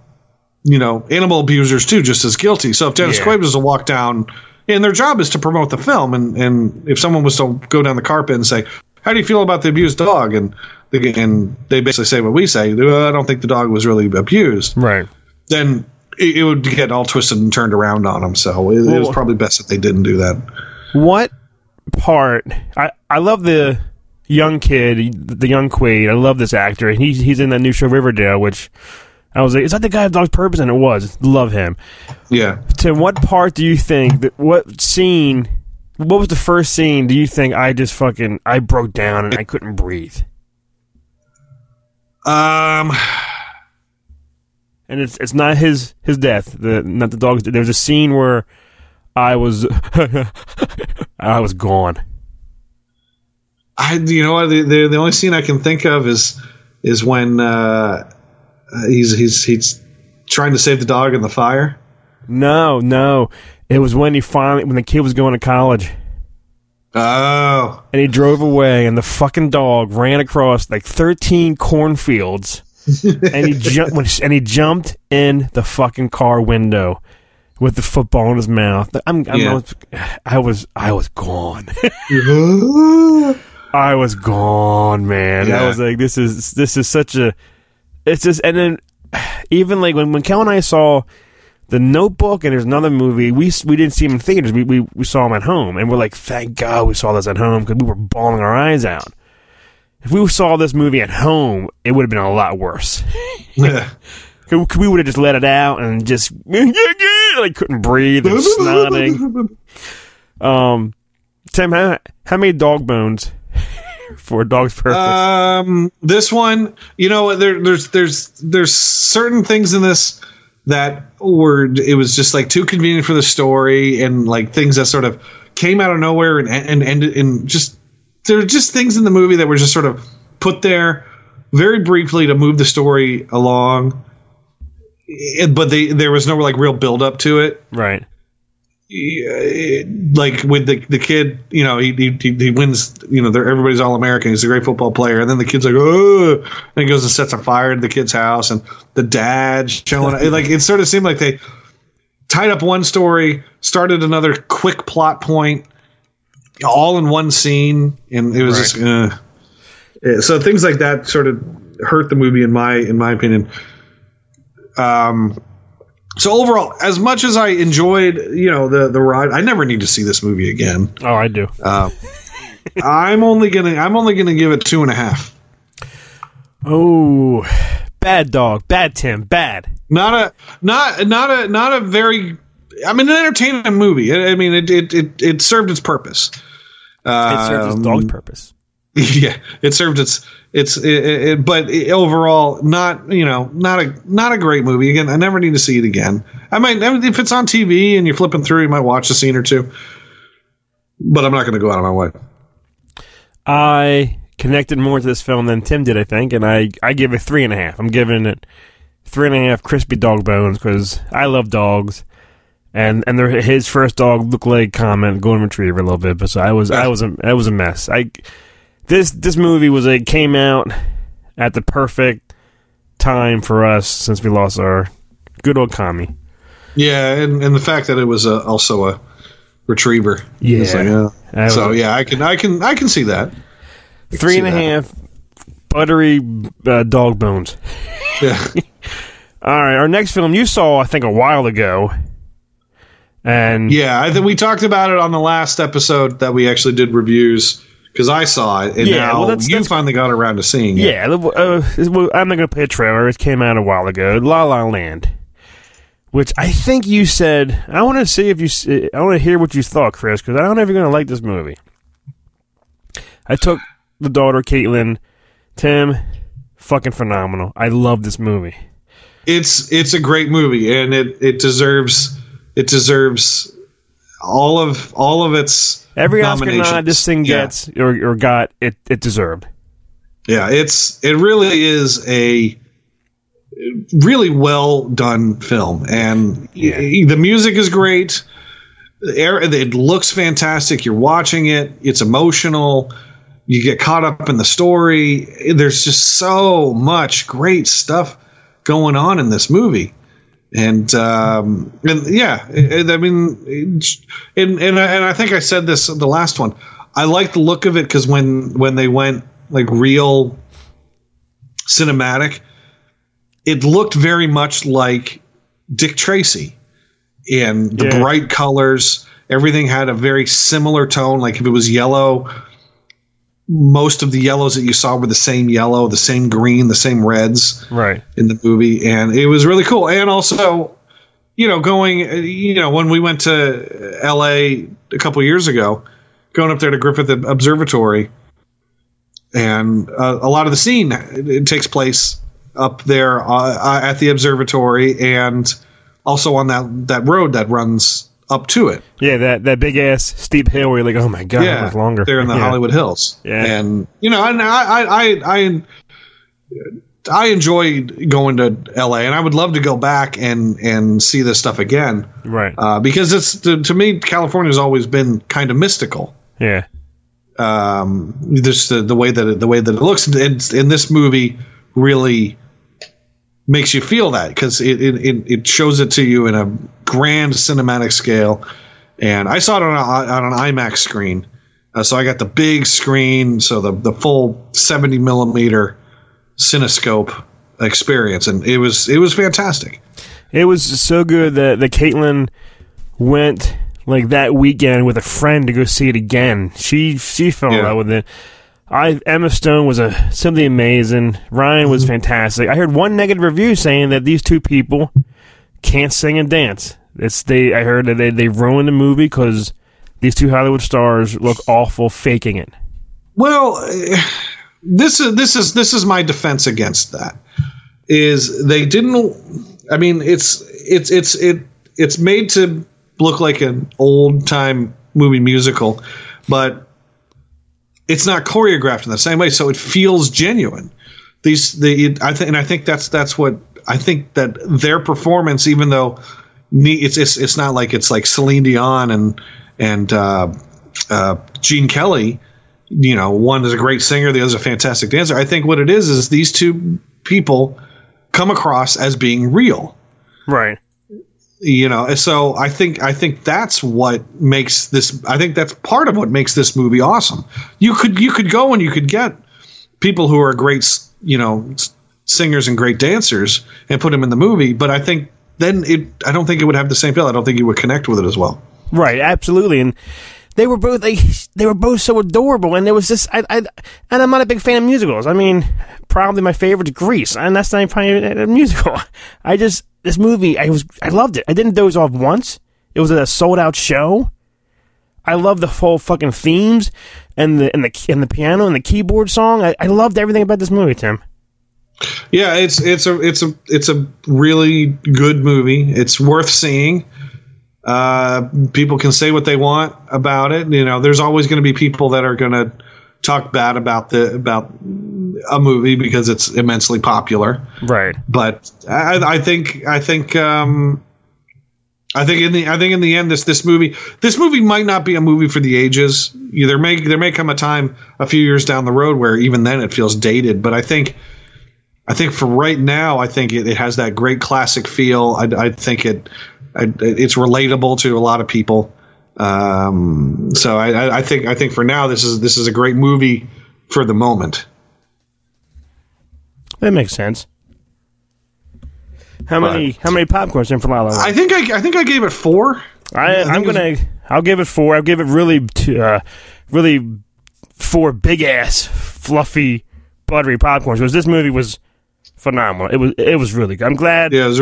you know, animal abusers too, just as guilty. So if Dennis yeah. Quaid was to walk down and their job is to promote the film. And and if someone was to go down the carpet and say, "How do you feel about the abused dog?" and they, and they basically say what we say, I don't think the dog was really abused. Right. Then it, it would get all twisted and turned around on them. So it, well, it was probably best that they didn't do that. What part? I I love the young kid, the young Quaid. I love this actor. He's he's in that new show Riverdale, which I was like, is that the guy of Dog's Purpose? And it was. Love him. Yeah. Tim, what part do you think that what scene? What was the first scene? Do you think I just fucking I broke down and I couldn't breathe? Um. And it's it's not his his death. The not the dog's. There's a scene where I was [laughs] I was gone. I you know what the, the, the only scene I can think of is is when uh, uh, he's he's he's trying to save the dog in the fire? No, no. It was when he finally when the kid was going to college. Oh. And he drove away, and the fucking dog ran across like thirteen cornfields, [laughs] and he jumped and he jumped in the fucking car window with the football in his mouth. I'm, I'm yeah. I was I was gone. [laughs] [laughs] I was gone, man. Yeah. I was like, this is this is such a it's just and then [sighs] even like when when Kel and I saw the Notebook and there's another movie we we didn't see him in theaters we we, we saw him at home and we're like thank God we saw this at home because we were bawling our eyes out. If we saw this movie at home, it would have been a lot worse. [laughs] Yeah. [laughs] we would have just let it out and just [laughs] like couldn't breathe and snotting. Um, Tim, how, how many dog bones for a dog's purpose? Um, this one, you know, there, there's there's there's certain things in this that were it was just like too convenient for the story and like things that sort of came out of nowhere and and ended and just there are just things in the movie that were just sort of put there very briefly to move the story along. But they there was no like real build up to it. Right like with the the kid, you know, he he, he wins. You know, everybody's all American. He's a great football player, and then the kid's like, oh, and he goes and sets a fire to the kid's house, and the dad showing like it sort of seemed like they tied up one story, started another quick plot point, all in one scene, and it was right. just. Uh, so things like that sort of hurt the movie in my in my opinion. Um, so overall, as much as I enjoyed, you know, the the ride, I never need to see this movie again. Oh, I do. Uh, I'm only gonna I'm only gonna give it two and a half. Oh, bad dog, bad Tim, bad. Not a not not a not a very. I mean, an entertaining movie. I, I mean, it, it it it served its purpose. it served its dog's um, purpose. [laughs] Yeah, it served its it's it, it, but overall not you know not a not a great movie. Again, I never need to see it again. I might if it's on TV and you're flipping through, you might watch a scene or two. But I'm not going to go out of my way. I connected more to this film than Tim did, I think, and I I give it three and a half. I'm giving it three and a half crispy dog bones because I love dogs and and his first dog looked like Comet golden retriever a little bit, but so I was I was a I was a mess. I this this movie was it came out at the perfect time for us since we lost our good old Kami. Yeah, and, and the fact that it was a, also a retriever. Yeah. Like, uh, so yeah, I can I can I can see that. I Three see and a that. half buttery uh, dog bones. Yeah. [laughs] All right, our next film you saw, I think, a while ago, and Yeah, I think we talked about it on the last episode that we actually did reviews because I saw it, and Yeah, now well, that's- you that's- finally got around to seeing it. Yeah, uh, well, I'm not going to play a trailer. It came out a while ago. La La Land, which I think you said. I want to see if you. I want to hear what you thought, Chris, because I don't know if you're going to like this movie. I took the daughter, Caitlin. Tim, fucking phenomenal. I love this movie. it's it's a great movie, and it it deserves it deserves all of all of its Every Oscar nod this thing Yeah. gets or, or got, it, it deserved. Yeah, it's it really is a really well done film, and y- the music is great. It looks fantastic. You're watching it. It's emotional. You get caught up in the story. There's just so much great stuff going on in this movie, and um, and yeah, it- I mean, and and I, and I think I said this the last one. I like the look of it because when when they went like real cinematic, it looked very much like Dick Tracy in the Yeah. bright colors. Everything had a very similar tone. Like if it was yellow, most of the yellows that you saw were the same yellow, the same green, the same reds Right. in the movie, and it was really cool. And also, you know, going, you know, when we went to L.A. a couple years ago, going up there to Griffith Observatory, and uh, a lot of the scene it, it takes place up there uh, at the observatory, and also on that that road that runs up to it. Yeah, that, that big ass steep hill where you're like, oh my god, much longer? They're in the Yeah. Hollywood Hills. Yeah. And you know, and I I I I, enjoyed going to LA and I would love to go back and and see this stuff again. Right. Uh, because it's to, to me California's always been kind of mystical. Yeah. Um just the, the way that it, the way that it looks and, and this movie really makes you feel that because it, it, it, shows it to you in a grand cinematic scale. And I saw it on, a, on an IMAX screen. Uh, so I got the big screen, so the, the full 70 millimeter cinescope experience. And it was, it was fantastic. It was so good that, that Caitlin went like that weekend with a friend to go see it again. She she fell in Yeah. love with it. I Emma Stone was a simply amazing. Ryan was mm-hmm. fantastic. I heard one negative review saying that these two people can't sing and dance. It's they. I heard that they they ruined the movie because these two Hollywood stars look awful faking it. Well, [sighs] this is this is this is my defense against that. Is they didn't. I mean, it's it's it's it it's made to look like an old time movie musical, but it's not choreographed in the same way, so it feels genuine. These the I think and I think that's that's what I think that their performance, even though it's it's it's not like it's like Celine Dion and and uh, uh, Gene Kelly you know, one is a great singer, the other is a fantastic dancer. I think what it is is these two people come across as being real. Right. You know, so I think I think that's what makes this I think that's part of what makes this movie awesome. You could you could go and you could get people who are great, you know, singers and great dancers and put them in the movie, but I think then it I don't think it would have the same feel. I don't think you would connect with it as well. Right, absolutely, and they were both like [laughs] they were both so adorable, and there was this. I, I and I'm not a big fan of musicals. I mean, probably my favorite is Grease, and that's not probably a, musical. [laughs] I just this movie, I was I loved it. I didn't doze off once. It was a sold out show. I love the whole fucking themes and the and the and the piano and the keyboard song. I, I loved everything about this movie, Tim. Yeah, it's it's a it's a it's a really good movie. It's worth seeing. Uh, people can say what they want about it. You know, there's always going to be people that are going to talk bad about the about a movie because it's immensely popular. Right. But I, I think I think um, I think in the I think in the end this this movie this movie might not be a movie for the ages. There may there may come a time a few years down the road where even then it feels dated. But I think I think for right now, I think it, it has that great classic feel. I, I think it, it's relatable to a lot of people. Um, so I, I- think I think for now this is this is a great movie for the moment. That makes sense. How many how many popcorns in for La La Land? I think I, I think I gave it four. I, I'm gonna. I'll give it four. I'll give it really, t- uh, really four big ass, fluffy, buttery popcorns because this movie was phenomenal. It was. It was really good. I'm glad. Yeah,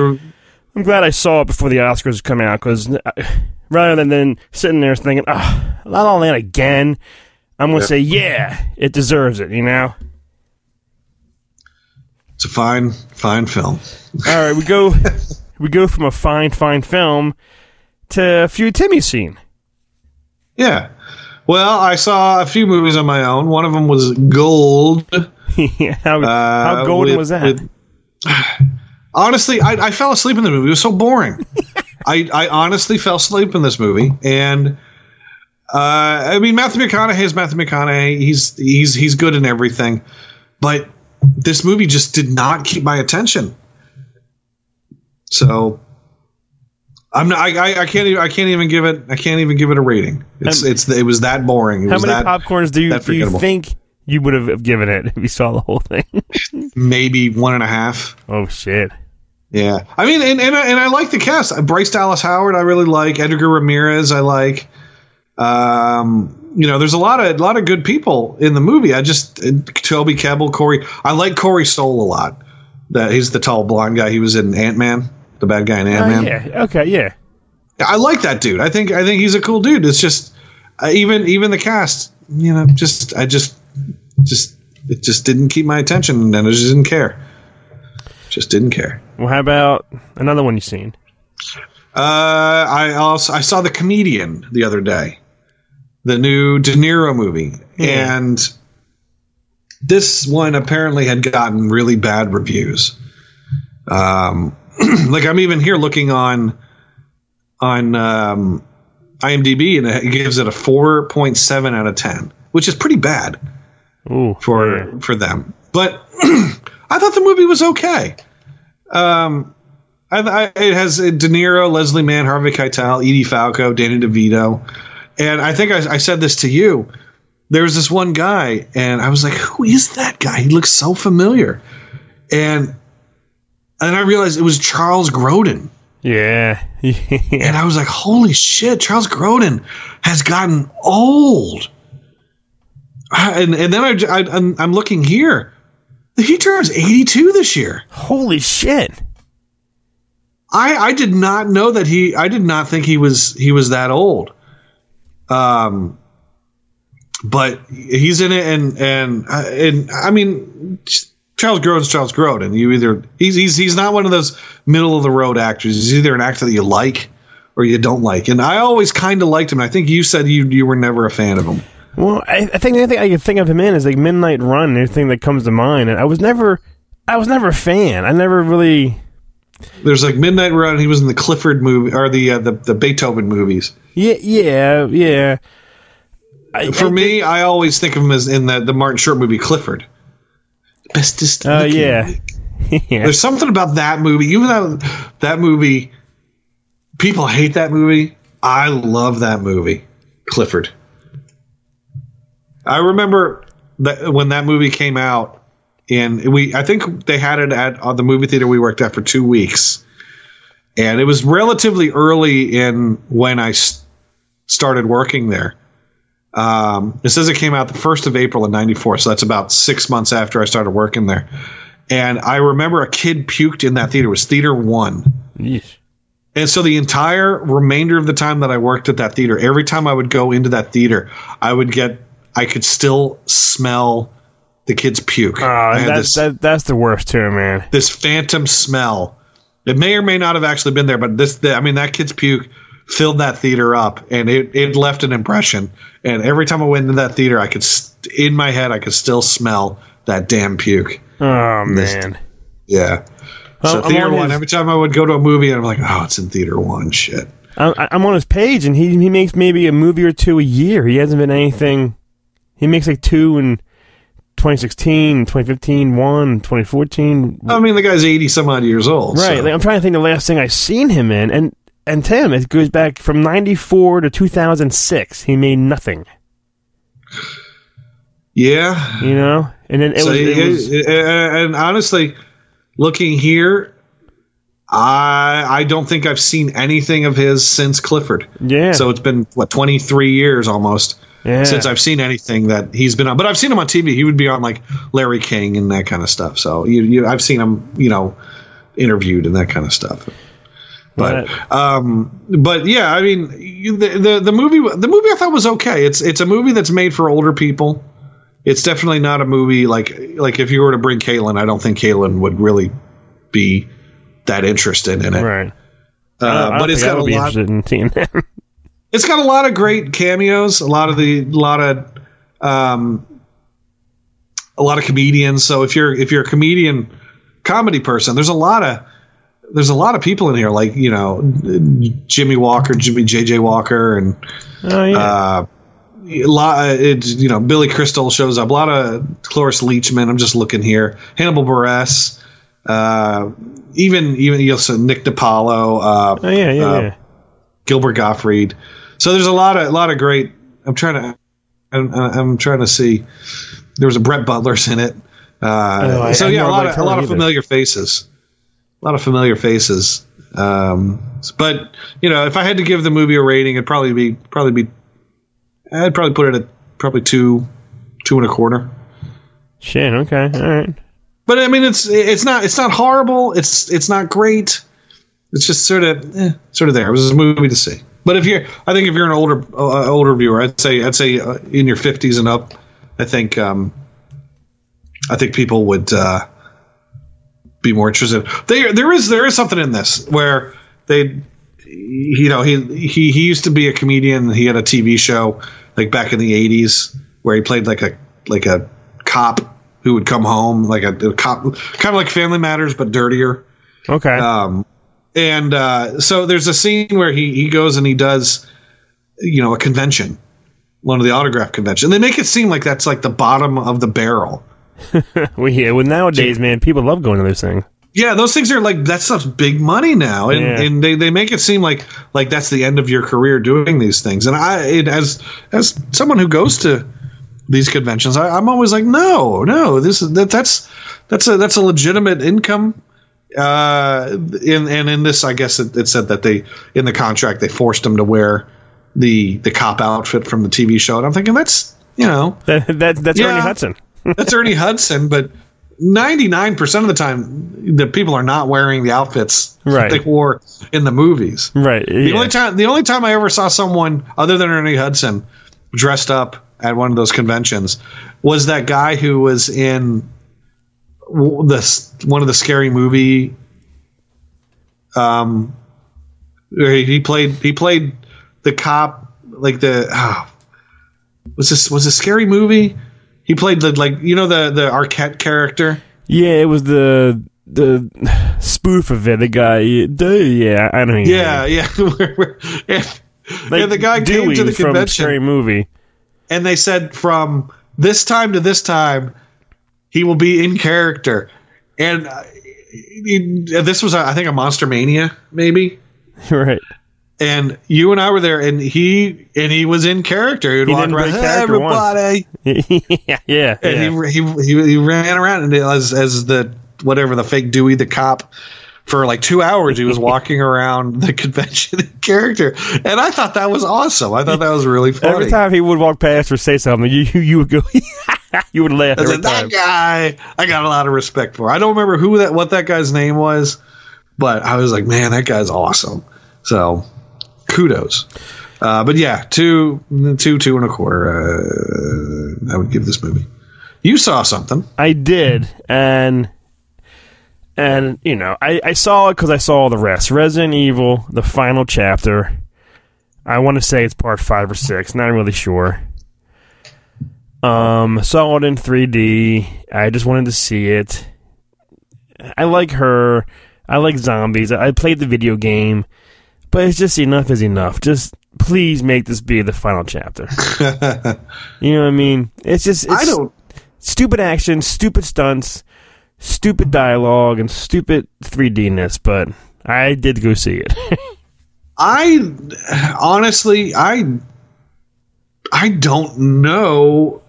I'm glad I saw it before the Oscars come out because uh, rather than then sitting there thinking, "Oh, La La Land again," I'm gonna Yeah. say, "Yeah, it deserves it." You know. It's a fine fine film. [laughs] All right, we go. we go from a fine, fine film to a few Timmy scene. Yeah. Well, I saw a few movies on my own. One of them was Gold. [laughs] yeah, how, uh, how golden with- was that? with- honestly, I, I fell asleep in the movie. It was so boring. [laughs] I, I honestly fell asleep in this movie, and uh, I mean Matthew McConaughey is Matthew McConaughey. He's he's he's good in everything, but this movie just did not keep my attention. So I'm not. I, I, can't. Even, I can't even give it. I can't even give it a rating. It's Um, it's it was that boring. It How many that, popcorns do you do you think you would have given it if you saw the whole thing? Maybe one and a half. [laughs] Oh shit! Yeah, I mean, and and I, and I like the cast. Bryce Dallas Howard, I really like. Edgar Ramirez, I like. Um, you know, there's a lot of a lot of good people in the movie. I just uh, Toby Kebbell, Corey. I like Corey Stoll a lot. That he's the tall blonde guy. He was in Ant Man, the bad guy in Ant Oh, Man. yeah. Okay. Yeah. I like that dude. I think I think he's a cool dude. It's just uh, even even the cast, you know, just I just just it just didn't keep my attention, and I just didn't care. Just didn't care. Well, how about another one you've seen? Uh, I also I saw the comedian the other day, the new De Niro movie, and this one apparently had gotten really bad reviews. Um, [clears throat] like I'm even here looking on on um, IMDb, and it gives it a 4.7 out of 10, which is pretty bad for for them. But [clears throat] I thought the movie was okay. Um, I, I, it has De Niro, Leslie Mann, Harvey Keitel, Edie Falco, Danny DeVito, and I think I, I said this to you. There was this one guy, and I was like, "Who is that guy? He looks so familiar." And and I realized it was Charles Grodin. Yeah. [laughs] And I was like, "Holy shit! Charles Grodin has gotten old." And and then I, I I'm, I'm looking here. He turns 82 this year. Holy shit! I I did not know that he. I did not think he was he was that old. Um, but he's in it, and and uh, and I mean, Charles Grodin's Charles Grodin. You either he's he's he's not one of those middle of the road actors. He's either an actor that you like or you don't like. And I always kind of liked him. I think you said you you were never a fan of him. Well, I, I think the only thing I can think of him in is like Midnight Run. Anything that comes to mind, and I was never, I was never a fan. I never really. There's like Midnight Run. He was in the Clifford movie or the uh, the the Beethoven movies. Yeah, yeah, yeah. For me, I always think of him as in the the Martin Short movie Clifford. Bestest. Oh looking yeah. movie. [laughs] There's something about that movie. Even though that movie, people hate that movie. I love that movie, Clifford. I remember that when that movie came out, and we I think they had it at uh, the movie theater we worked at for two weeks, and it was relatively early in when I s- started working there. Um, it says it came out the first of April in '94, so that's about six months after I started working there. And I remember a kid puked in that theater. It was theater one. And so the entire remainder of the time that I worked at that theater, every time I would go into that theater, I would get, I could still smell the kid's puke. Ah, oh, that's this, that, that's the worst too, man. this phantom smell. It may or may not have actually been there, but this, the, I mean, that kid's puke filled that theater up, and it, it left an impression. And every time I went into that theater, I could, st- in my head, I could still smell that damn puke. Oh This- man. Yeah. Well, so I'm theater on one. his- Every time I would go to a movie, I'm like, oh, it's in theater one. Shit. I, I'm on his page, and he he makes maybe a movie or two a year. He hasn't been anything. He makes like two and 2016, 2015, one, 2014. I mean, the guy's eighty some odd years old. Right. so- Like, I'm trying to think the last thing I seen him in, and and Tim, it goes back from '94 to 2006. He made nothing. Yeah. You know, and then it So was, it it- was and honestly, looking here, I I don't think I've seen anything of his since Clifford. Yeah. So it's been what twenty three years almost Yeah. since I've seen anything that he's been on. But I've seen him on TV. He would be on like Larry King and that kind of stuff. So you, you I've seen him, you know, interviewed and that kind of stuff. But um, but yeah, I mean, the, the the movie the movie I thought was okay. It's it's a movie that's made for older people. It's definitely not a movie like like if you were to bring Caitlin, I don't think Caitlin would really be that interested in it. right. Uh, I don't- I don't but it's got a be lot. interested in seeing that. It's got a lot of great cameos. A lot of the lot of um, a lot of comedians. So if you're if you're a comedian comedy person, there's a lot of there's a lot of people in here, like you know Jimmie Walker, Jimmie JJ Walker, and Oh yeah. uh, a lot. It's you know Billy Crystal shows up. A lot of Cloris Leachman. I'm just looking here. Hannibal Buress. Uh, even even you know Nick DiPaolo. Uh, oh yeah, yeah, uh, yeah. Gilbert Gottfried. So there's a lot of a lot of great. I'm trying to. I'm, I'm trying to see. There was a Brett Butler's in it. Uh, Oh, I- so yeah, a lot of a lot of either. familiar faces. A lot of familiar faces. Um, but you know, if I had to give the movie a rating, it'd probably be probably be. I'd probably put it at probably two, two and a quarter. Shit. Okay. All right. But I mean, it's it's not it's not horrible. It's it's not great. It's just sort of eh, sort of there. It was a movie to see. But if you're, I think if you're an older uh, older viewer, I'd say I'd say uh, in your fifties and up, I think um, I think people would uh, be more interested. There there is there is something in this where they you know he he he used to be a comedian. He had a TV show like back in the eighties where he played like a like a cop who would come home like a, a cop, kind of like Family Matters but dirtier. Okay. Um, and uh, so there's a scene where he he goes and he does you know a convention, one of the autograph convention. They make it seem like that's like the bottom of the barrel. [laughs] well, yeah. Well, nowadays, man, people love going to those things. Yeah, those things are like that stuff's big money now, and, Yeah. and they, they make it seem like like that's the end of your career doing these things. And I, it, as as someone who goes to these conventions, I, I'm always like, no, no, this is that that's that's a that's a legitimate income. Uh, in and in this, I guess it, it said that they in the contract they forced him to wear the the cop outfit from the TV show, and I'm thinking that's you know [laughs] That, that that's Yeah. Ernie Hudson. [laughs] that's Ernie Hudson, but 99% of the time the people are not wearing the outfits Right. they wore in the movies. Right. The yeah. only time the only time I ever saw someone other than Ernie Hudson dressed up at one of those conventions was that guy who was in the one of the scary movie um he played he played the cop like the ah, was this was a scary movie he played the like you know the the Arquette character Yeah, it was the the [sighs] spoof of it. The guy. Yeah, I don't. yeah yeah [laughs] Where- where- and, and the guy came to the from convention Scary Movie. and they said from this time to this time he will be in character. And uh, this was I think a monster mania maybe. [laughs] Right. And you and I were there and he and he was in character. He would He walk around "Hey, everybody. [laughs] Yeah, yeah. and yeah. he, he he he ran around and as as the whatever the fake Dewey the cop for like two hours he was [laughs] walking around the convention in character. And I thought that was awesome. I thought that was really funny. Every time he would walk past or say something, you you, you would go, you would laugh I every said, that guy, I got a lot of respect for. I don't remember who that, what that guy's name was, but I was like, man, that guy's awesome. So, kudos. Uh, but yeah, two, two, two and a quarter. Uh, I would give this movie. You saw something. I did, and and you know, I I saw it because I saw all the rest. Resident Evil, the final chapter. I want to say it's part five or six. Not really sure. Um, saw it in 3D. I just wanted to see it. I like her. I like zombies. I played the video game, but it's just enough is enough. Just please make this be the final chapter. [laughs] you know what I mean? It's just. It's, I don't. stupid action, stupid stunts, stupid dialogue, and stupid 3Dness. But I did go see it. [laughs] I honestly, I I don't know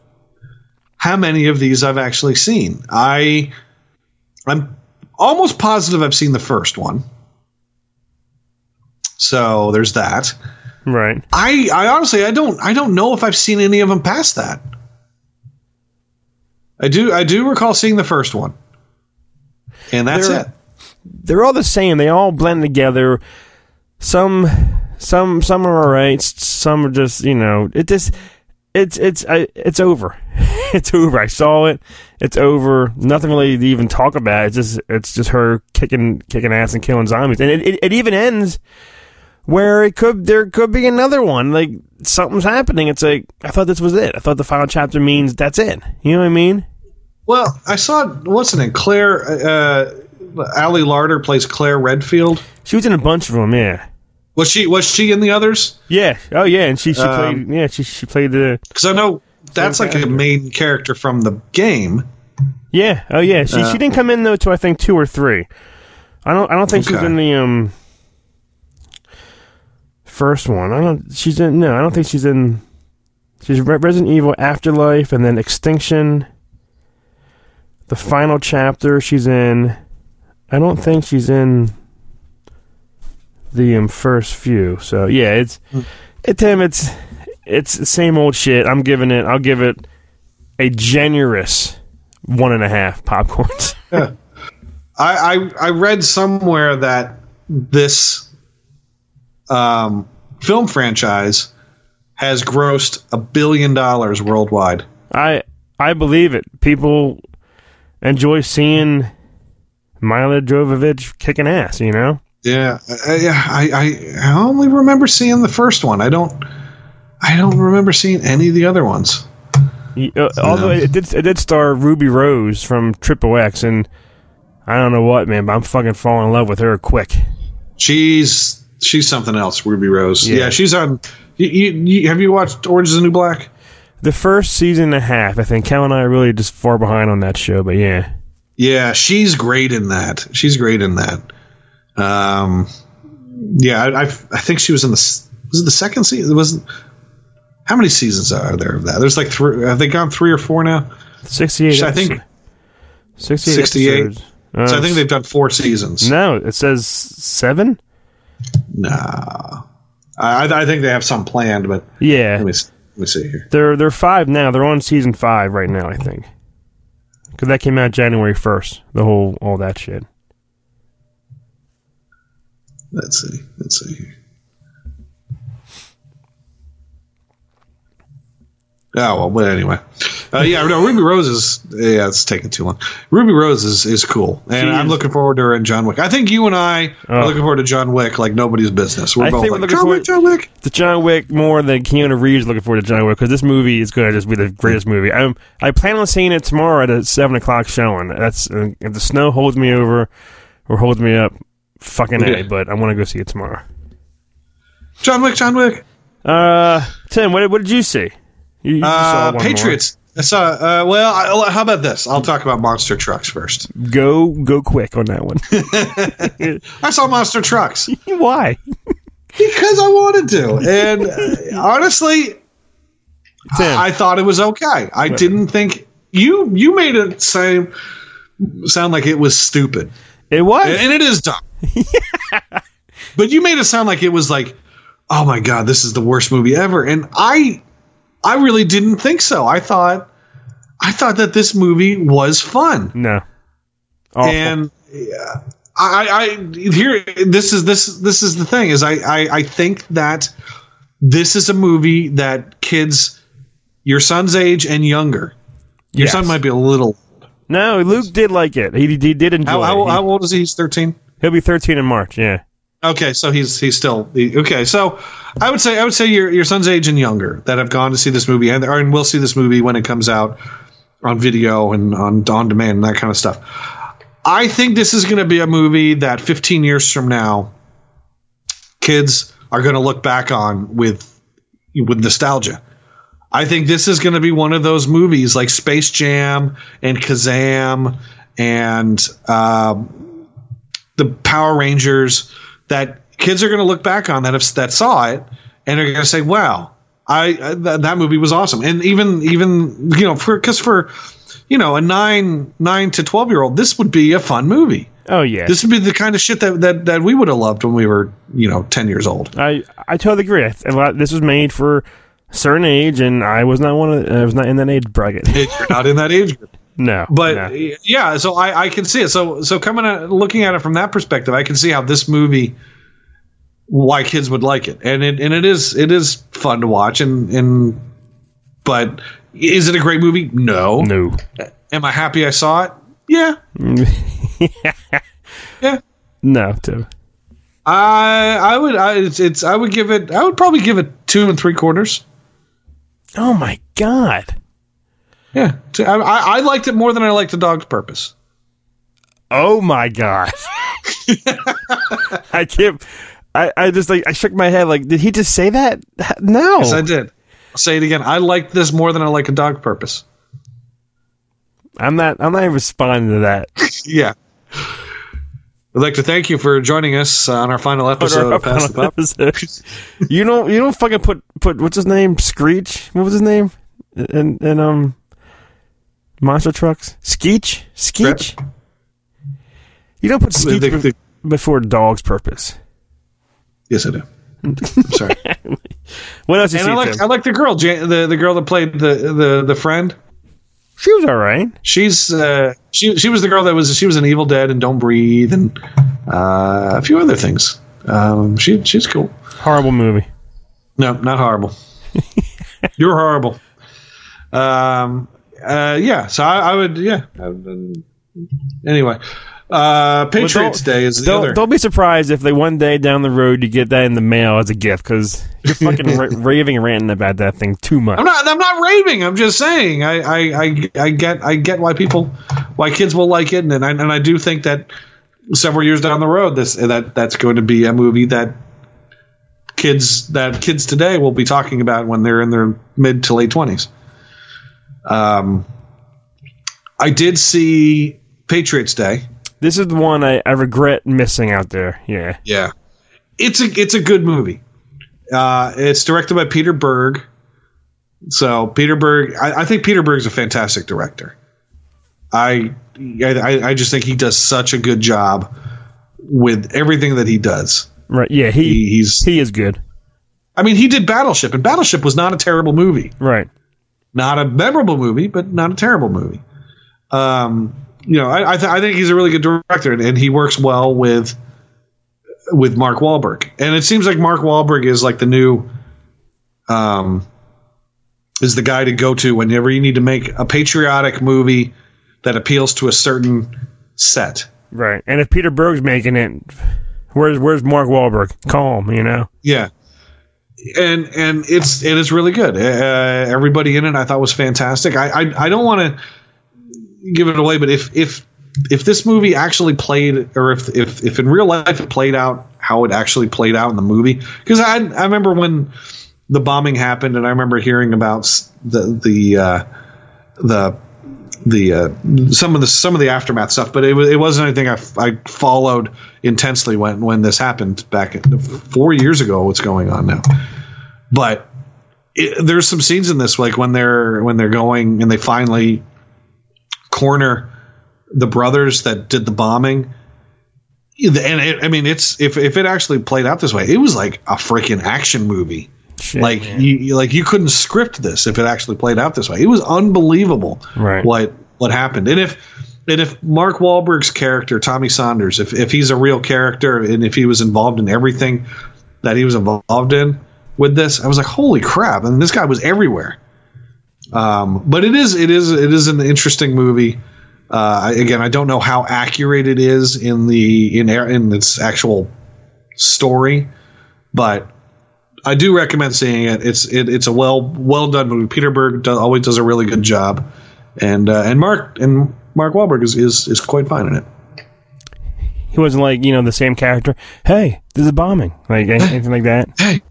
how many of these I've actually seen. I I'm almost positive I've seen the first one. So there's that. Right. I I honestly I don't I don't know if I've seen any of them past that. I do I do recall seeing the first one. And that's They're- it. They're all the same. They all blend together. Some, some, some are alright. Some are just you know. It just it's it's I, it's over. [laughs] [laughs] it's over. I saw it. It's over. Nothing really to even talk about. It's just it's just her kicking kicking ass and killing zombies. And it, it, it even ends where it could there could be another one. Like something's happening. It's like I thought this was it. I thought the final chapter means that's it. You know what I mean? Well, I saw what's her name? Claire uh Ali Larter plays Claire Redfield. She was in a bunch of them. Yeah. Was she was she in the others? Yeah. Oh yeah. And she she Um, played. Yeah. She she played the. Because I know that's like a main character from the game. Yeah. Oh yeah. She Uh, she didn't come in though to I think two or three. I don't I don't think she's in the um first one. I don't. She's in no. I don't think she's in. She's Resident Evil Afterlife and then Extinction. The final chapter she's in. I don't think she's in the um, first few. So yeah, it's it Tim. It's it's the same old shit. I'm giving it. I'll give it a generous one and a half popcorns. [laughs] I, I I read somewhere that this um, film franchise has grossed a billion dollars worldwide. I I believe it. People enjoy seeing Milla Jovovich kicking ass. You know. Yeah, I I I only remember seeing the first one. I don't I don't remember seeing any of the other ones. Uh, although it did, it did star Ruby Rose from Triple X, and I don't know what, man, but I'm fucking falling in love with her quick. She's she's something else. Ruby Rose. Yeah. Yeah, she's on. You, you, you, have you watched Orange is the New Black? The first season and a half, I think Cal and I are really just far behind on that show, but yeah. Yeah, she's great in that. She's great in that. Um, yeah, I, I, I think she was in the was it the second season? It was how many seasons are there of that? There's like three. Have they gone three or four now? 68 I think episodes. 68, 68. episodes. so I Uh, think they've done four seasons. No, it says seven? Nah, I, I think they have some planned, but Yeah. let me let me see here. They're they're five now. They're on season five right now, I think. Because that came out January 1st. The whole, all that shit. Let's see. Let's see here. Oh well, but anyway, uh, yeah, no, Ruby Rose is yeah, it's taking too long. Ruby Rose is, is cool, and She I'm is- looking forward to her in John Wick. I think you and I are Oh. looking forward to John Wick like nobody's business. We're I both think we're looking John forward Wick, John Wick. to John Wick more than Keanu Reeves looking forward to John Wick because this movie is going to just be the greatest movie. I'm, I plan on seeing it tomorrow at a seven o'clock showing. That's uh, if the snow holds me over or holds me up, fucking a. But I want to go see it tomorrow. John Wick, John Wick. Uh, Tim, what, what did you see? You, you Uh, one more. Patriots. I saw. Uh, well, I, how about this? I'll talk about monster trucks first. Go go quick on that one. [laughs] I saw monster trucks [laughs] Why? because I wanted to, and uh, honestly, Tim, I thought it was okay. I didn't think you you made it sound sound like it was stupid, it was. and, and it is dumb. [laughs] but you made it sound like it was like, oh my god, this is the worst movie ever, and I I really didn't think so. I thought I thought that this movie was fun. no. Awful. and yeah, I, I here this is this this is the thing is I, I I think that this is a movie that kids your son's age and younger. Your Yes. son might be a little. no, Luke did like it. He, he did enjoy How, it. how, how old is he? He's thirteen. he'll be 13 in March, yeah. Okay, so he's he's still okay. So I would say I would say your your son's age and younger that have gone to see this movie and and will see this movie when it comes out on video and on on demand and that kind of stuff. I think this is going to be a movie that 15 years from now, kids are going to look back on with with nostalgia. I think this is going to be one of those movies like Space Jam and Kazam and um, the Power Rangers that kids are going to look back on that have, that saw it and are going to say, "Wow, I uh, th- that movie was awesome." And even even you know for because for you know a nine nine to twelve year old, this would be a fun movie. Oh yeah, This would be the kind of shit that, that, that we would have loved when we were, you know, 10 years old. I I totally agree. I, this was made for certain age, and I was not one of. I was not in that age bracket. [laughs] You're not in that age group. No, But no. yeah, so I, I can see it. So so coming at looking at it from that perspective, I can see how this movie why kids would like it. And it and it is it is fun to watch and and but is it a great movie? No. No. Am I happy I saw it? Yeah. [laughs] yeah. no, too. I I would I it's, it's I would give it I would probably give it two and three quarters. Oh my god. Yeah, I, I liked it more than I liked The Dog's Purpose. Oh my god. I can't. I, I just like I shook my head. Like, did he just say that? No. Yes, I did. I'll say it again. I liked this more than I like A Dog's Purpose. I'm not. I'm not even responding to that. [laughs] Yeah. I'd like to thank you for joining us on our final episode of Pass the Pop. You don't. You don't fucking put put what's his name? Screech. What was his name? And and um, monster trucks. Skeech. Skeech. You don't put Skeech The- be- the- before dog's purpose. Yes, I do. [laughs] I'm sorry. What else you and see? I like I like the girl, Jan, the the girl that played the the the friend. She was all right. She's uh, she she was the girl that was she was an Evil Dead and Don't Breathe and uh, a few other things. Um, she she's cool. Horrible movie. No, not horrible. [laughs] You're horrible. Um. Uh. Yeah. So I, I would. Yeah. Um, anyway, uh, Patriots Day is the don't, other. Don't be surprised if they one day down the road you get that in the mail as a gift because you're fucking [laughs] ra- raving and ranting about that thing too much. I'm not. I'm not raving. I'm just saying. I. I. I, I get. I get why people, why kids will like it, and I, and I do think that several years down the road, this that that's going to be a movie that kids that kids today will be talking about when they're in their mid to late twenties. Um, I did see Patriots Day. This is the one I, I regret missing out there. Yeah. Yeah, it's a it's a good movie. Uh, it's directed by Peter Berg. So Peter Berg, I, I think Peter Berg's a fantastic director. I, I I just think he does such a good job with everything that he does. Right. Yeah. He, He- he's he is good. I mean, he did Battleship, and Battleship was not a terrible movie. Right. Not a memorable movie, but not a terrible movie. Um, you know, I I, th- I think he's a really good director, and, and he works well with with Mark Wahlberg. And it seems like Mark Wahlberg is like the new, um, is the guy to go to whenever you need to make a patriotic movie that appeals to a certain set. Right. And if Peter Berg's making it, where's where's Mark Wahlberg? Calm, you know. Yeah. And and it's it is really good. Uh, everybody in it I thought was fantastic. I I, I don't want to give it away, but if if if this movie actually played, or if if if in real life it played out how it actually played out in the movie, because I I remember when the bombing happened, and I remember hearing about the the uh, the the uh, some of the some of the aftermath stuff, but it was it wasn't anything I followed intensely when when this happened back four years ago. What's going on now? But it, there's some scenes in this like when they're when they're going and they finally corner the brothers that did the bombing. And it, I mean, it's if if it actually played out this way, it was like a freaking action movie. Like you you- like you couldn't script this if it actually played out this way. It was unbelievable Right. what what happened. And if and if Mark Wahlberg's character Tommy Saunders, if if he's a real character and if he was involved in everything that he was involved in with this, I was like, holy crap! And this guy was everywhere. Um, but it is it is it is an interesting movie. Uh, again, I don't know how accurate it is in the in in its actual story, but I do recommend seeing it. It's it, it's a well well done movie. Peter Berg does, always does a really good job, and uh, and Mark and Mark Wahlberg is, is is quite fine in it. He wasn't like you know the same character. Hey, there's a bombing, like anything like that. [laughs] Hey,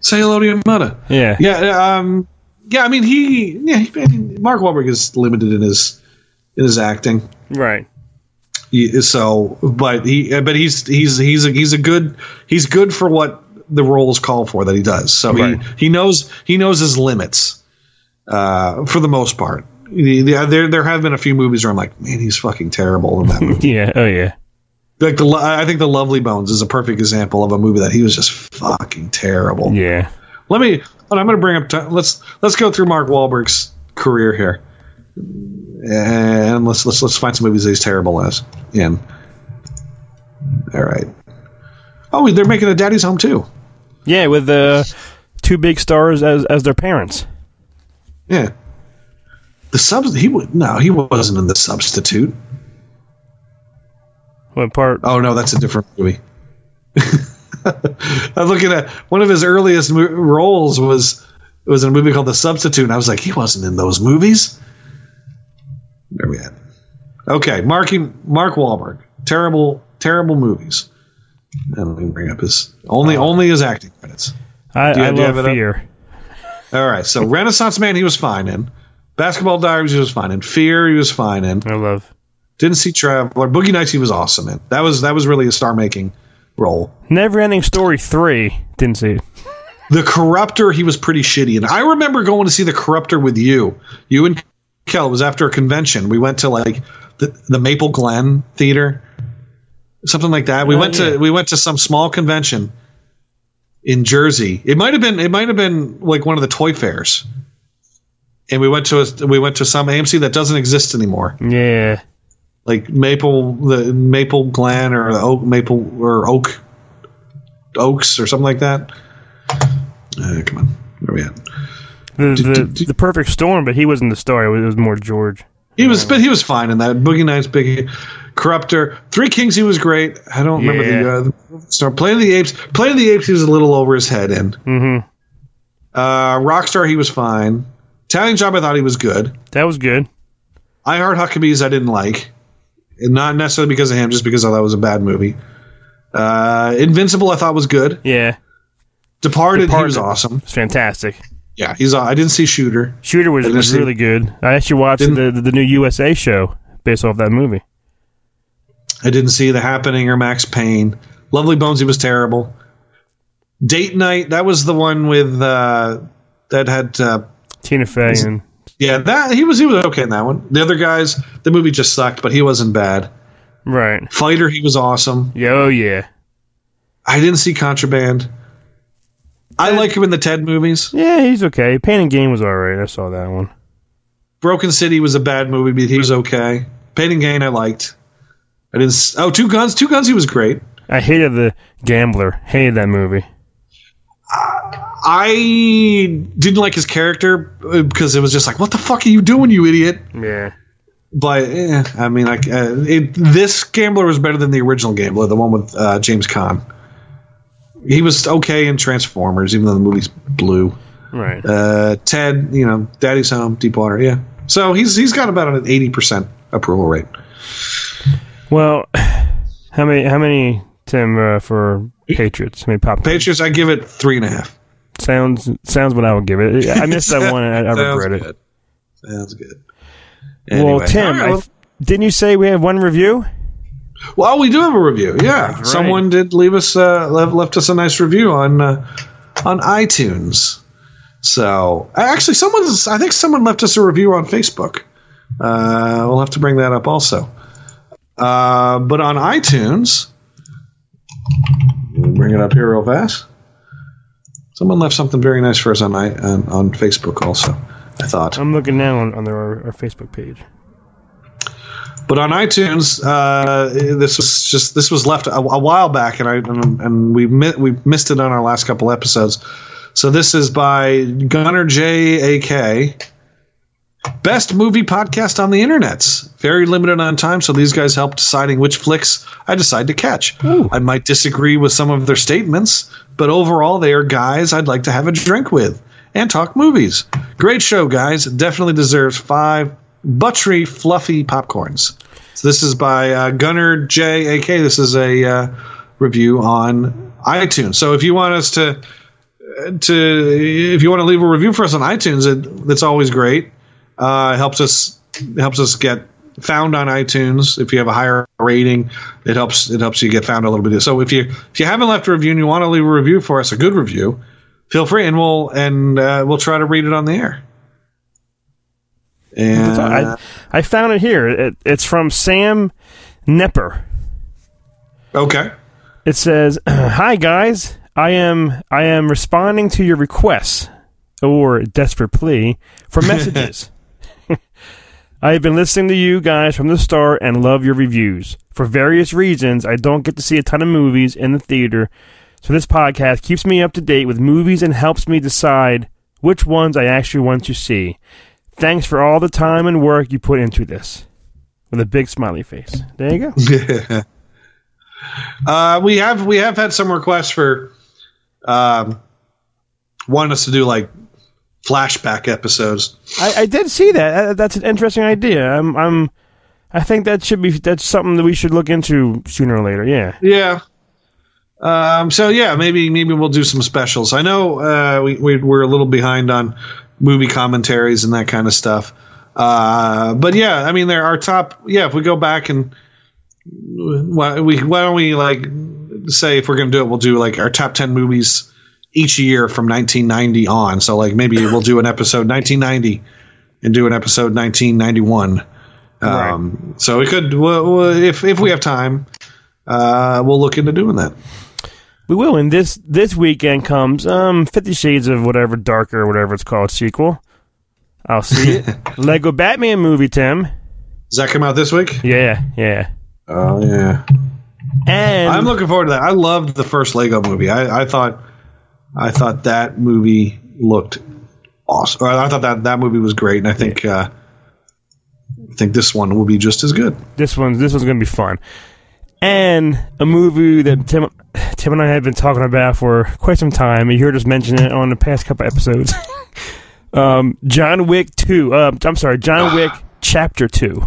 say hello to your mother. Yeah. Yeah. Um. yeah, I mean he yeah he, I mean, Mark Wahlberg is limited in his in his acting. Right. He, so, but he but he's he's he's a, he's a good he's good for what the roles call for that he does. So Right. he he knows he knows his limits uh, for the most part. Yeah, there there have been a few movies where I'm like, man, he's fucking terrible in that [laughs] movie. Yeah. Oh yeah. like the I think the Lovely Bones is a perfect example of a movie that he was just fucking terrible. Yeah. Let me. I'm going to bring up. T- let's let's go through Mark Wahlberg's career here, and let's let's let's find some movies that he's terrible as. In. All right. Oh, they're making a Daddy's Home too. Yeah, with uh, two big stars as as their parents. Yeah. The sub. He would no. He wasn't in the substitute. What part? Oh no, that's a different movie. [laughs] I'm looking at one of his earliest mo- roles was it was in a movie called The Substitute, and I was like, he wasn't in those movies. Where we at? Okay, marking Mark Wahlberg, terrible, terrible movies. And let me bring up his only oh. only his acting credits. I, Do you- I love up? Fear. All right, so Renaissance Man, he was fine in. Basketball Diaries, he was fine in. Fear, he was fine in. I love. Didn't see Traveler. Boogie Nights, he was awesome in. That was that was really a star making role. Never Ending Story three. Didn't see it. The Corruptor, he was pretty shitty. And I remember going to see The Corruptor with you. You and Kel. It was after a convention. We went to like the, the Maple Glen Theater, something like that. We Oh, went yeah. to we went to some small convention in Jersey. It might have been it might have been like one of the toy fairs. And we went to a, we went to some AMC that doesn't exist anymore. Yeah. Like Maple the Maple Glen or the Oak Maple or Oak Oaks or something like that. Uh, come on, where we at? The, the, the perfect storm, but he wasn't the star. It was, it was more George. He was, but he was fine in that. Boogie Nights, Big Corruptor, Three Kings. He was great. I don't remember the uh, star. Planet of the Apes. Planet of the Apes. He was a little over his head in. Mm-hmm. Uh, Rockstar. He was fine. Italian Job. I thought he was good. That was good. I Heart Huckabees. I didn't like, and not necessarily because of him, just because I thought it was a bad movie. Uh, Invincible. I thought was good. Yeah. Departed. he was awesome. It's fantastic. Yeah, he's. I didn't see Shooter. Shooter was, was see- really good. I actually watched the, the the new USA show based off that movie. I didn't see The Happening or Max Payne. Lovely Bones, he was terrible. Date Night, that was the one with uh, that had uh, Tina Fey and yeah that he was he was okay in that one. The other guys, the movie just sucked, but he wasn't bad. right. Fighter, he was awesome. Yeah, oh yeah. I didn't see Contraband. I like him in the Ted movies. Yeah, he's okay. Pain and Gain was alright. I saw that one. Broken City was a bad movie, but he was okay. Pain and Gain, I liked. I didn't. Oh, Two Guns, Two Guns, he was great. I hated the Gambler. Hated that movie. I didn't like his character uh, because it was just like, what the fuck are you doing, you idiot? Yeah. But eh, I mean, like uh, it, this Gambler was better than the original Gambler, the one with uh, James Caan. He was okay in Transformers, even though the movie's blue. Right. Uh, Ted, you know, Daddy's Home, Deepwater, yeah. So he's he's got about an eighty percent approval rate. Well, [sighs] how many? How many? Tim uh, for Patriots. How many pop? Patriots, I give it three and a half. Sounds sounds what I would give it. I missed that [laughs] one. and I, I regret good. it. Sounds good. Well, Tim, All right, I well- th- didn't you say we have one review? Well, we do have a review. Yeah, right. someone did leave us uh, left, left us a nice review on uh, on iTunes. So actually, someone's I think someone left us a review on Facebook. Uh, we'll have to bring that up also. Uh, but on iTunes, bring it up here real fast. Someone left something very nice for us on i- on, on Facebook also. I thought. I'm looking now on, on our, our Facebook page. But on iTunes, uh, this was just this was left a, a while back, and I and, and we mi- we missed it on our last couple episodes. So this is by Gunnar J A K. Best movie podcast on the internets. Very limited on time, so these guys help deciding which flicks I decide to catch. I might disagree with some of their statements, but overall, they are guys I'd like to have a drink with and talk movies. Great show, guys. Definitely deserves five buttery, fluffy popcorns. So this is by uh, Gunnar J. A. K. This is a uh, review on iTunes. So if you want us to to if you want to leave a review for us on iTunes, it, that's always great. Uh, it helps us helps us get found on iTunes. If you have a higher rating, it helps it helps you get found a little bit. So if you if you haven't left a review and you want to leave a review for us, a good review, feel free, and we'll and uh, we'll try to read it on the air. And I, I found it here. It, it's from Sam Nepper. Okay. It says, [clears throat] "Hi guys, I am I am responding to your requests or desperate plea for [laughs] messages. I have been listening to you guys from the start and love your reviews. For various reasons, I don't get to see a ton of movies in the theater, so this podcast keeps me up to date with movies and helps me decide which ones I actually want to see. Thanks for all the time and work you put into this." With a big smiley face. There you go. [laughs] uh, we have we have had some requests for um, wanting us to do like flashback episodes. I, I did see that. Uh, That's an interesting idea. I'm, I'm, I think that should be that's something that we should look into sooner or later. Yeah. Yeah. Um, so yeah, maybe maybe we'll do some specials. I know uh, we, we we're a little behind on movie commentaries and that kind of stuff. Uh, but yeah, I mean, there are top. Yeah, if we go back and why we why don't we like say if we're gonna do it, we'll do like our top ten movies each year from 1990 on. So like maybe we'll do an episode 1990 and do an episode 1991. Um, So we could, well, well, if if we have time, uh, we'll look into doing that. We will. And this this weekend comes um Fifty Shades of whatever darker whatever it's called sequel. I'll see it. [laughs] Lego Batman movie, Tim. Does that come out this week? Yeah, yeah. Oh yeah. And I'm looking forward to that. I loved the first Lego movie. I, I thought I thought that movie looked awesome. Or I thought that that movie was great, and I think uh, I think this one will be just as good. This one's this one's gonna be fun. And a movie that Tim Tim and I have been talking about for quite some time. You heard us mention it on the past couple episodes. [laughs] um, John Wick two. Uh, I'm sorry, John Wick Chapter two.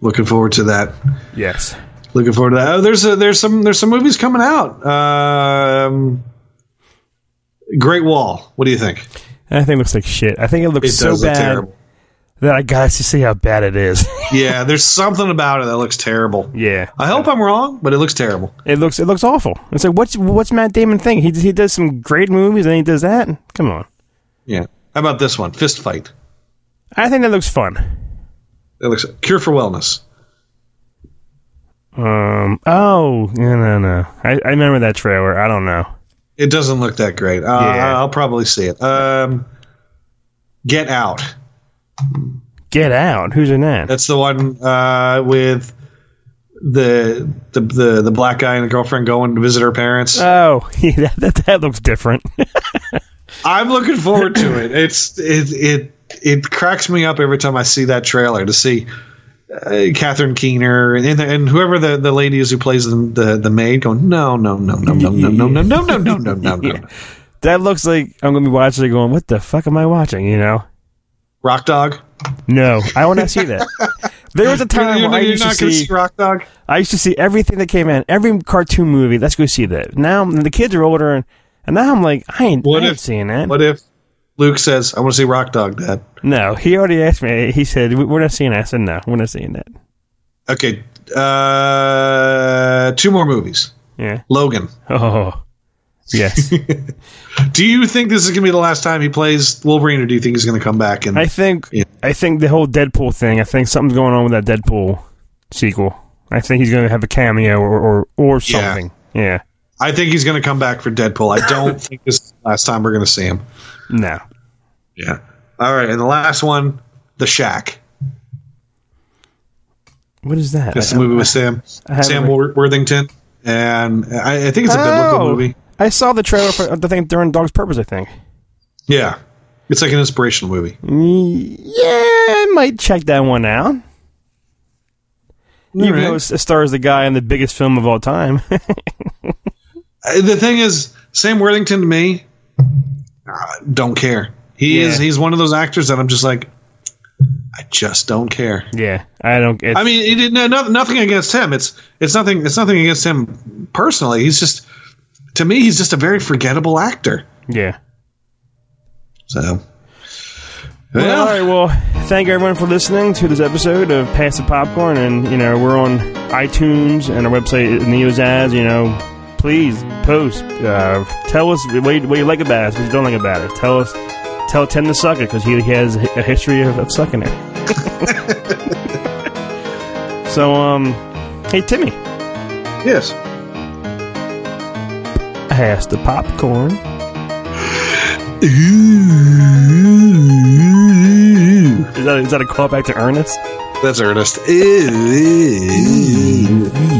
Looking forward to that. Yes. Looking forward to that. Oh, there's a, there's some there's some movies coming out. Um, Great Wall. What do you think? I think it looks like shit. I think it looks It so bad terrible. that I got to see how bad it is. [laughs] yeah, there's something about it that looks terrible. yeah, I hope I'm wrong, but it looks terrible. it looks it looks awful. It's like what's what's Matt Damon thing? He he does some great movies and he does that. Come on. Yeah. How about this one? Fist Fight. I think that looks fun. It looks Cure for Wellness. Um. Oh, no, no, no. I, I remember that trailer. I don't know. It doesn't look that great. Uh, Yeah. I'll probably see it. Um, Get Out. Get out. Who's in that? That's the one uh, with the, the the the black guy and the girlfriend going to visit her parents. Oh, [laughs] yeah, that, that looks different. [laughs] I'm looking forward to it. It's it it it cracks me up every time I see that trailer to see uh, Catherine Keener and and whoever the, the lady is who plays the, the the maid going no no no no no no no no no no no no no no that looks like I'm gonna be watching it, going, "What the fuck am I watching?" You know? Rock Dog. No, I want to see that. There was a time You're- where I you're used to not gonna see, see Rock Dog. I used to see everything that came in, every cartoon movie. Let's go see that. Now the kids are older, and, and now I'm like, I ain't, What I ain't if- seeing that. What if Luke says, "I want to see Rock Dog, Dad"? No, he already asked me. He said, "We- "We're not seeing that." I said, "No, we're not seeing that." Okay, uh, two more movies. Yeah. Logan. Oh, yes. [laughs] Do you think this is going to be the last time he plays Wolverine, or do you think he's going to come back and I think I think the whole Deadpool thing. I think something's going on with that Deadpool sequel. I think he's going to have a cameo or or, or something. Yeah. I think he's going to come back for Deadpool. I don't [laughs] think this is the last time we're going to see him. No. Yeah. All right, and the last one, The Shack. What is that? That's I- the movie with Sam [laughs] Sam re- Worthington, and I, I think it's a biblical Oh, movie. I saw the trailer for the thing during Dog's Purpose. I think. Yeah, it's like an inspirational movie. Mm, yeah, I might check that one out. Even right. though it stars the guy in the biggest film of all time. [laughs] Uh, The thing is, Sam Worthington to me, uh, don't care. He Yeah. is he's one of those actors that I'm just like, I just don't care. yeah, I don't. I mean, no, no- nothing against him. It's it's nothing. It's nothing against him personally. He's just to me, he's just a very forgettable actor. Yeah. So. Well, all right. Well, thank everyone for listening to this episode of Pass the Popcorn, and you know we're on iTunes and our website is Neozaz. You know, please post, uh, tell us what you, what you like about it, what you don't like about it. Tell us, tell Tim to suck it because he, he has a history of, of sucking it. [laughs] so, um, hey Timmy. Yes. Pass the popcorn. Is that is that a callback to Ernest? That's Ernest.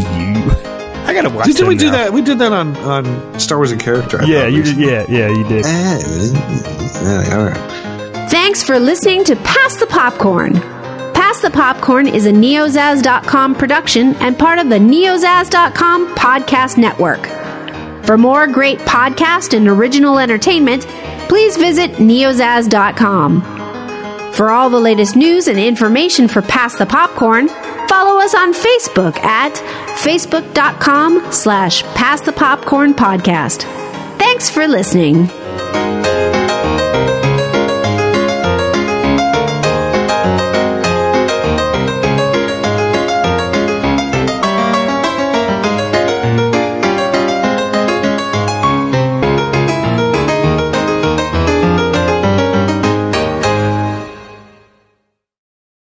I gotta watch. Did, them we do that? We did that on on Star Wars in character. I Yeah, you did. Yeah, yeah, you did. Yeah, all right. Thanks for listening to Pass the Popcorn. Pass the Popcorn is a neozaz.com production and part of the neozaz.com podcast network. For more great podcast and original entertainment, please visit neozaz.com. For all the latest news and information for Pass the Popcorn, follow us on Facebook at facebook.com slash pass the popcorn podcast. Thanks for listening.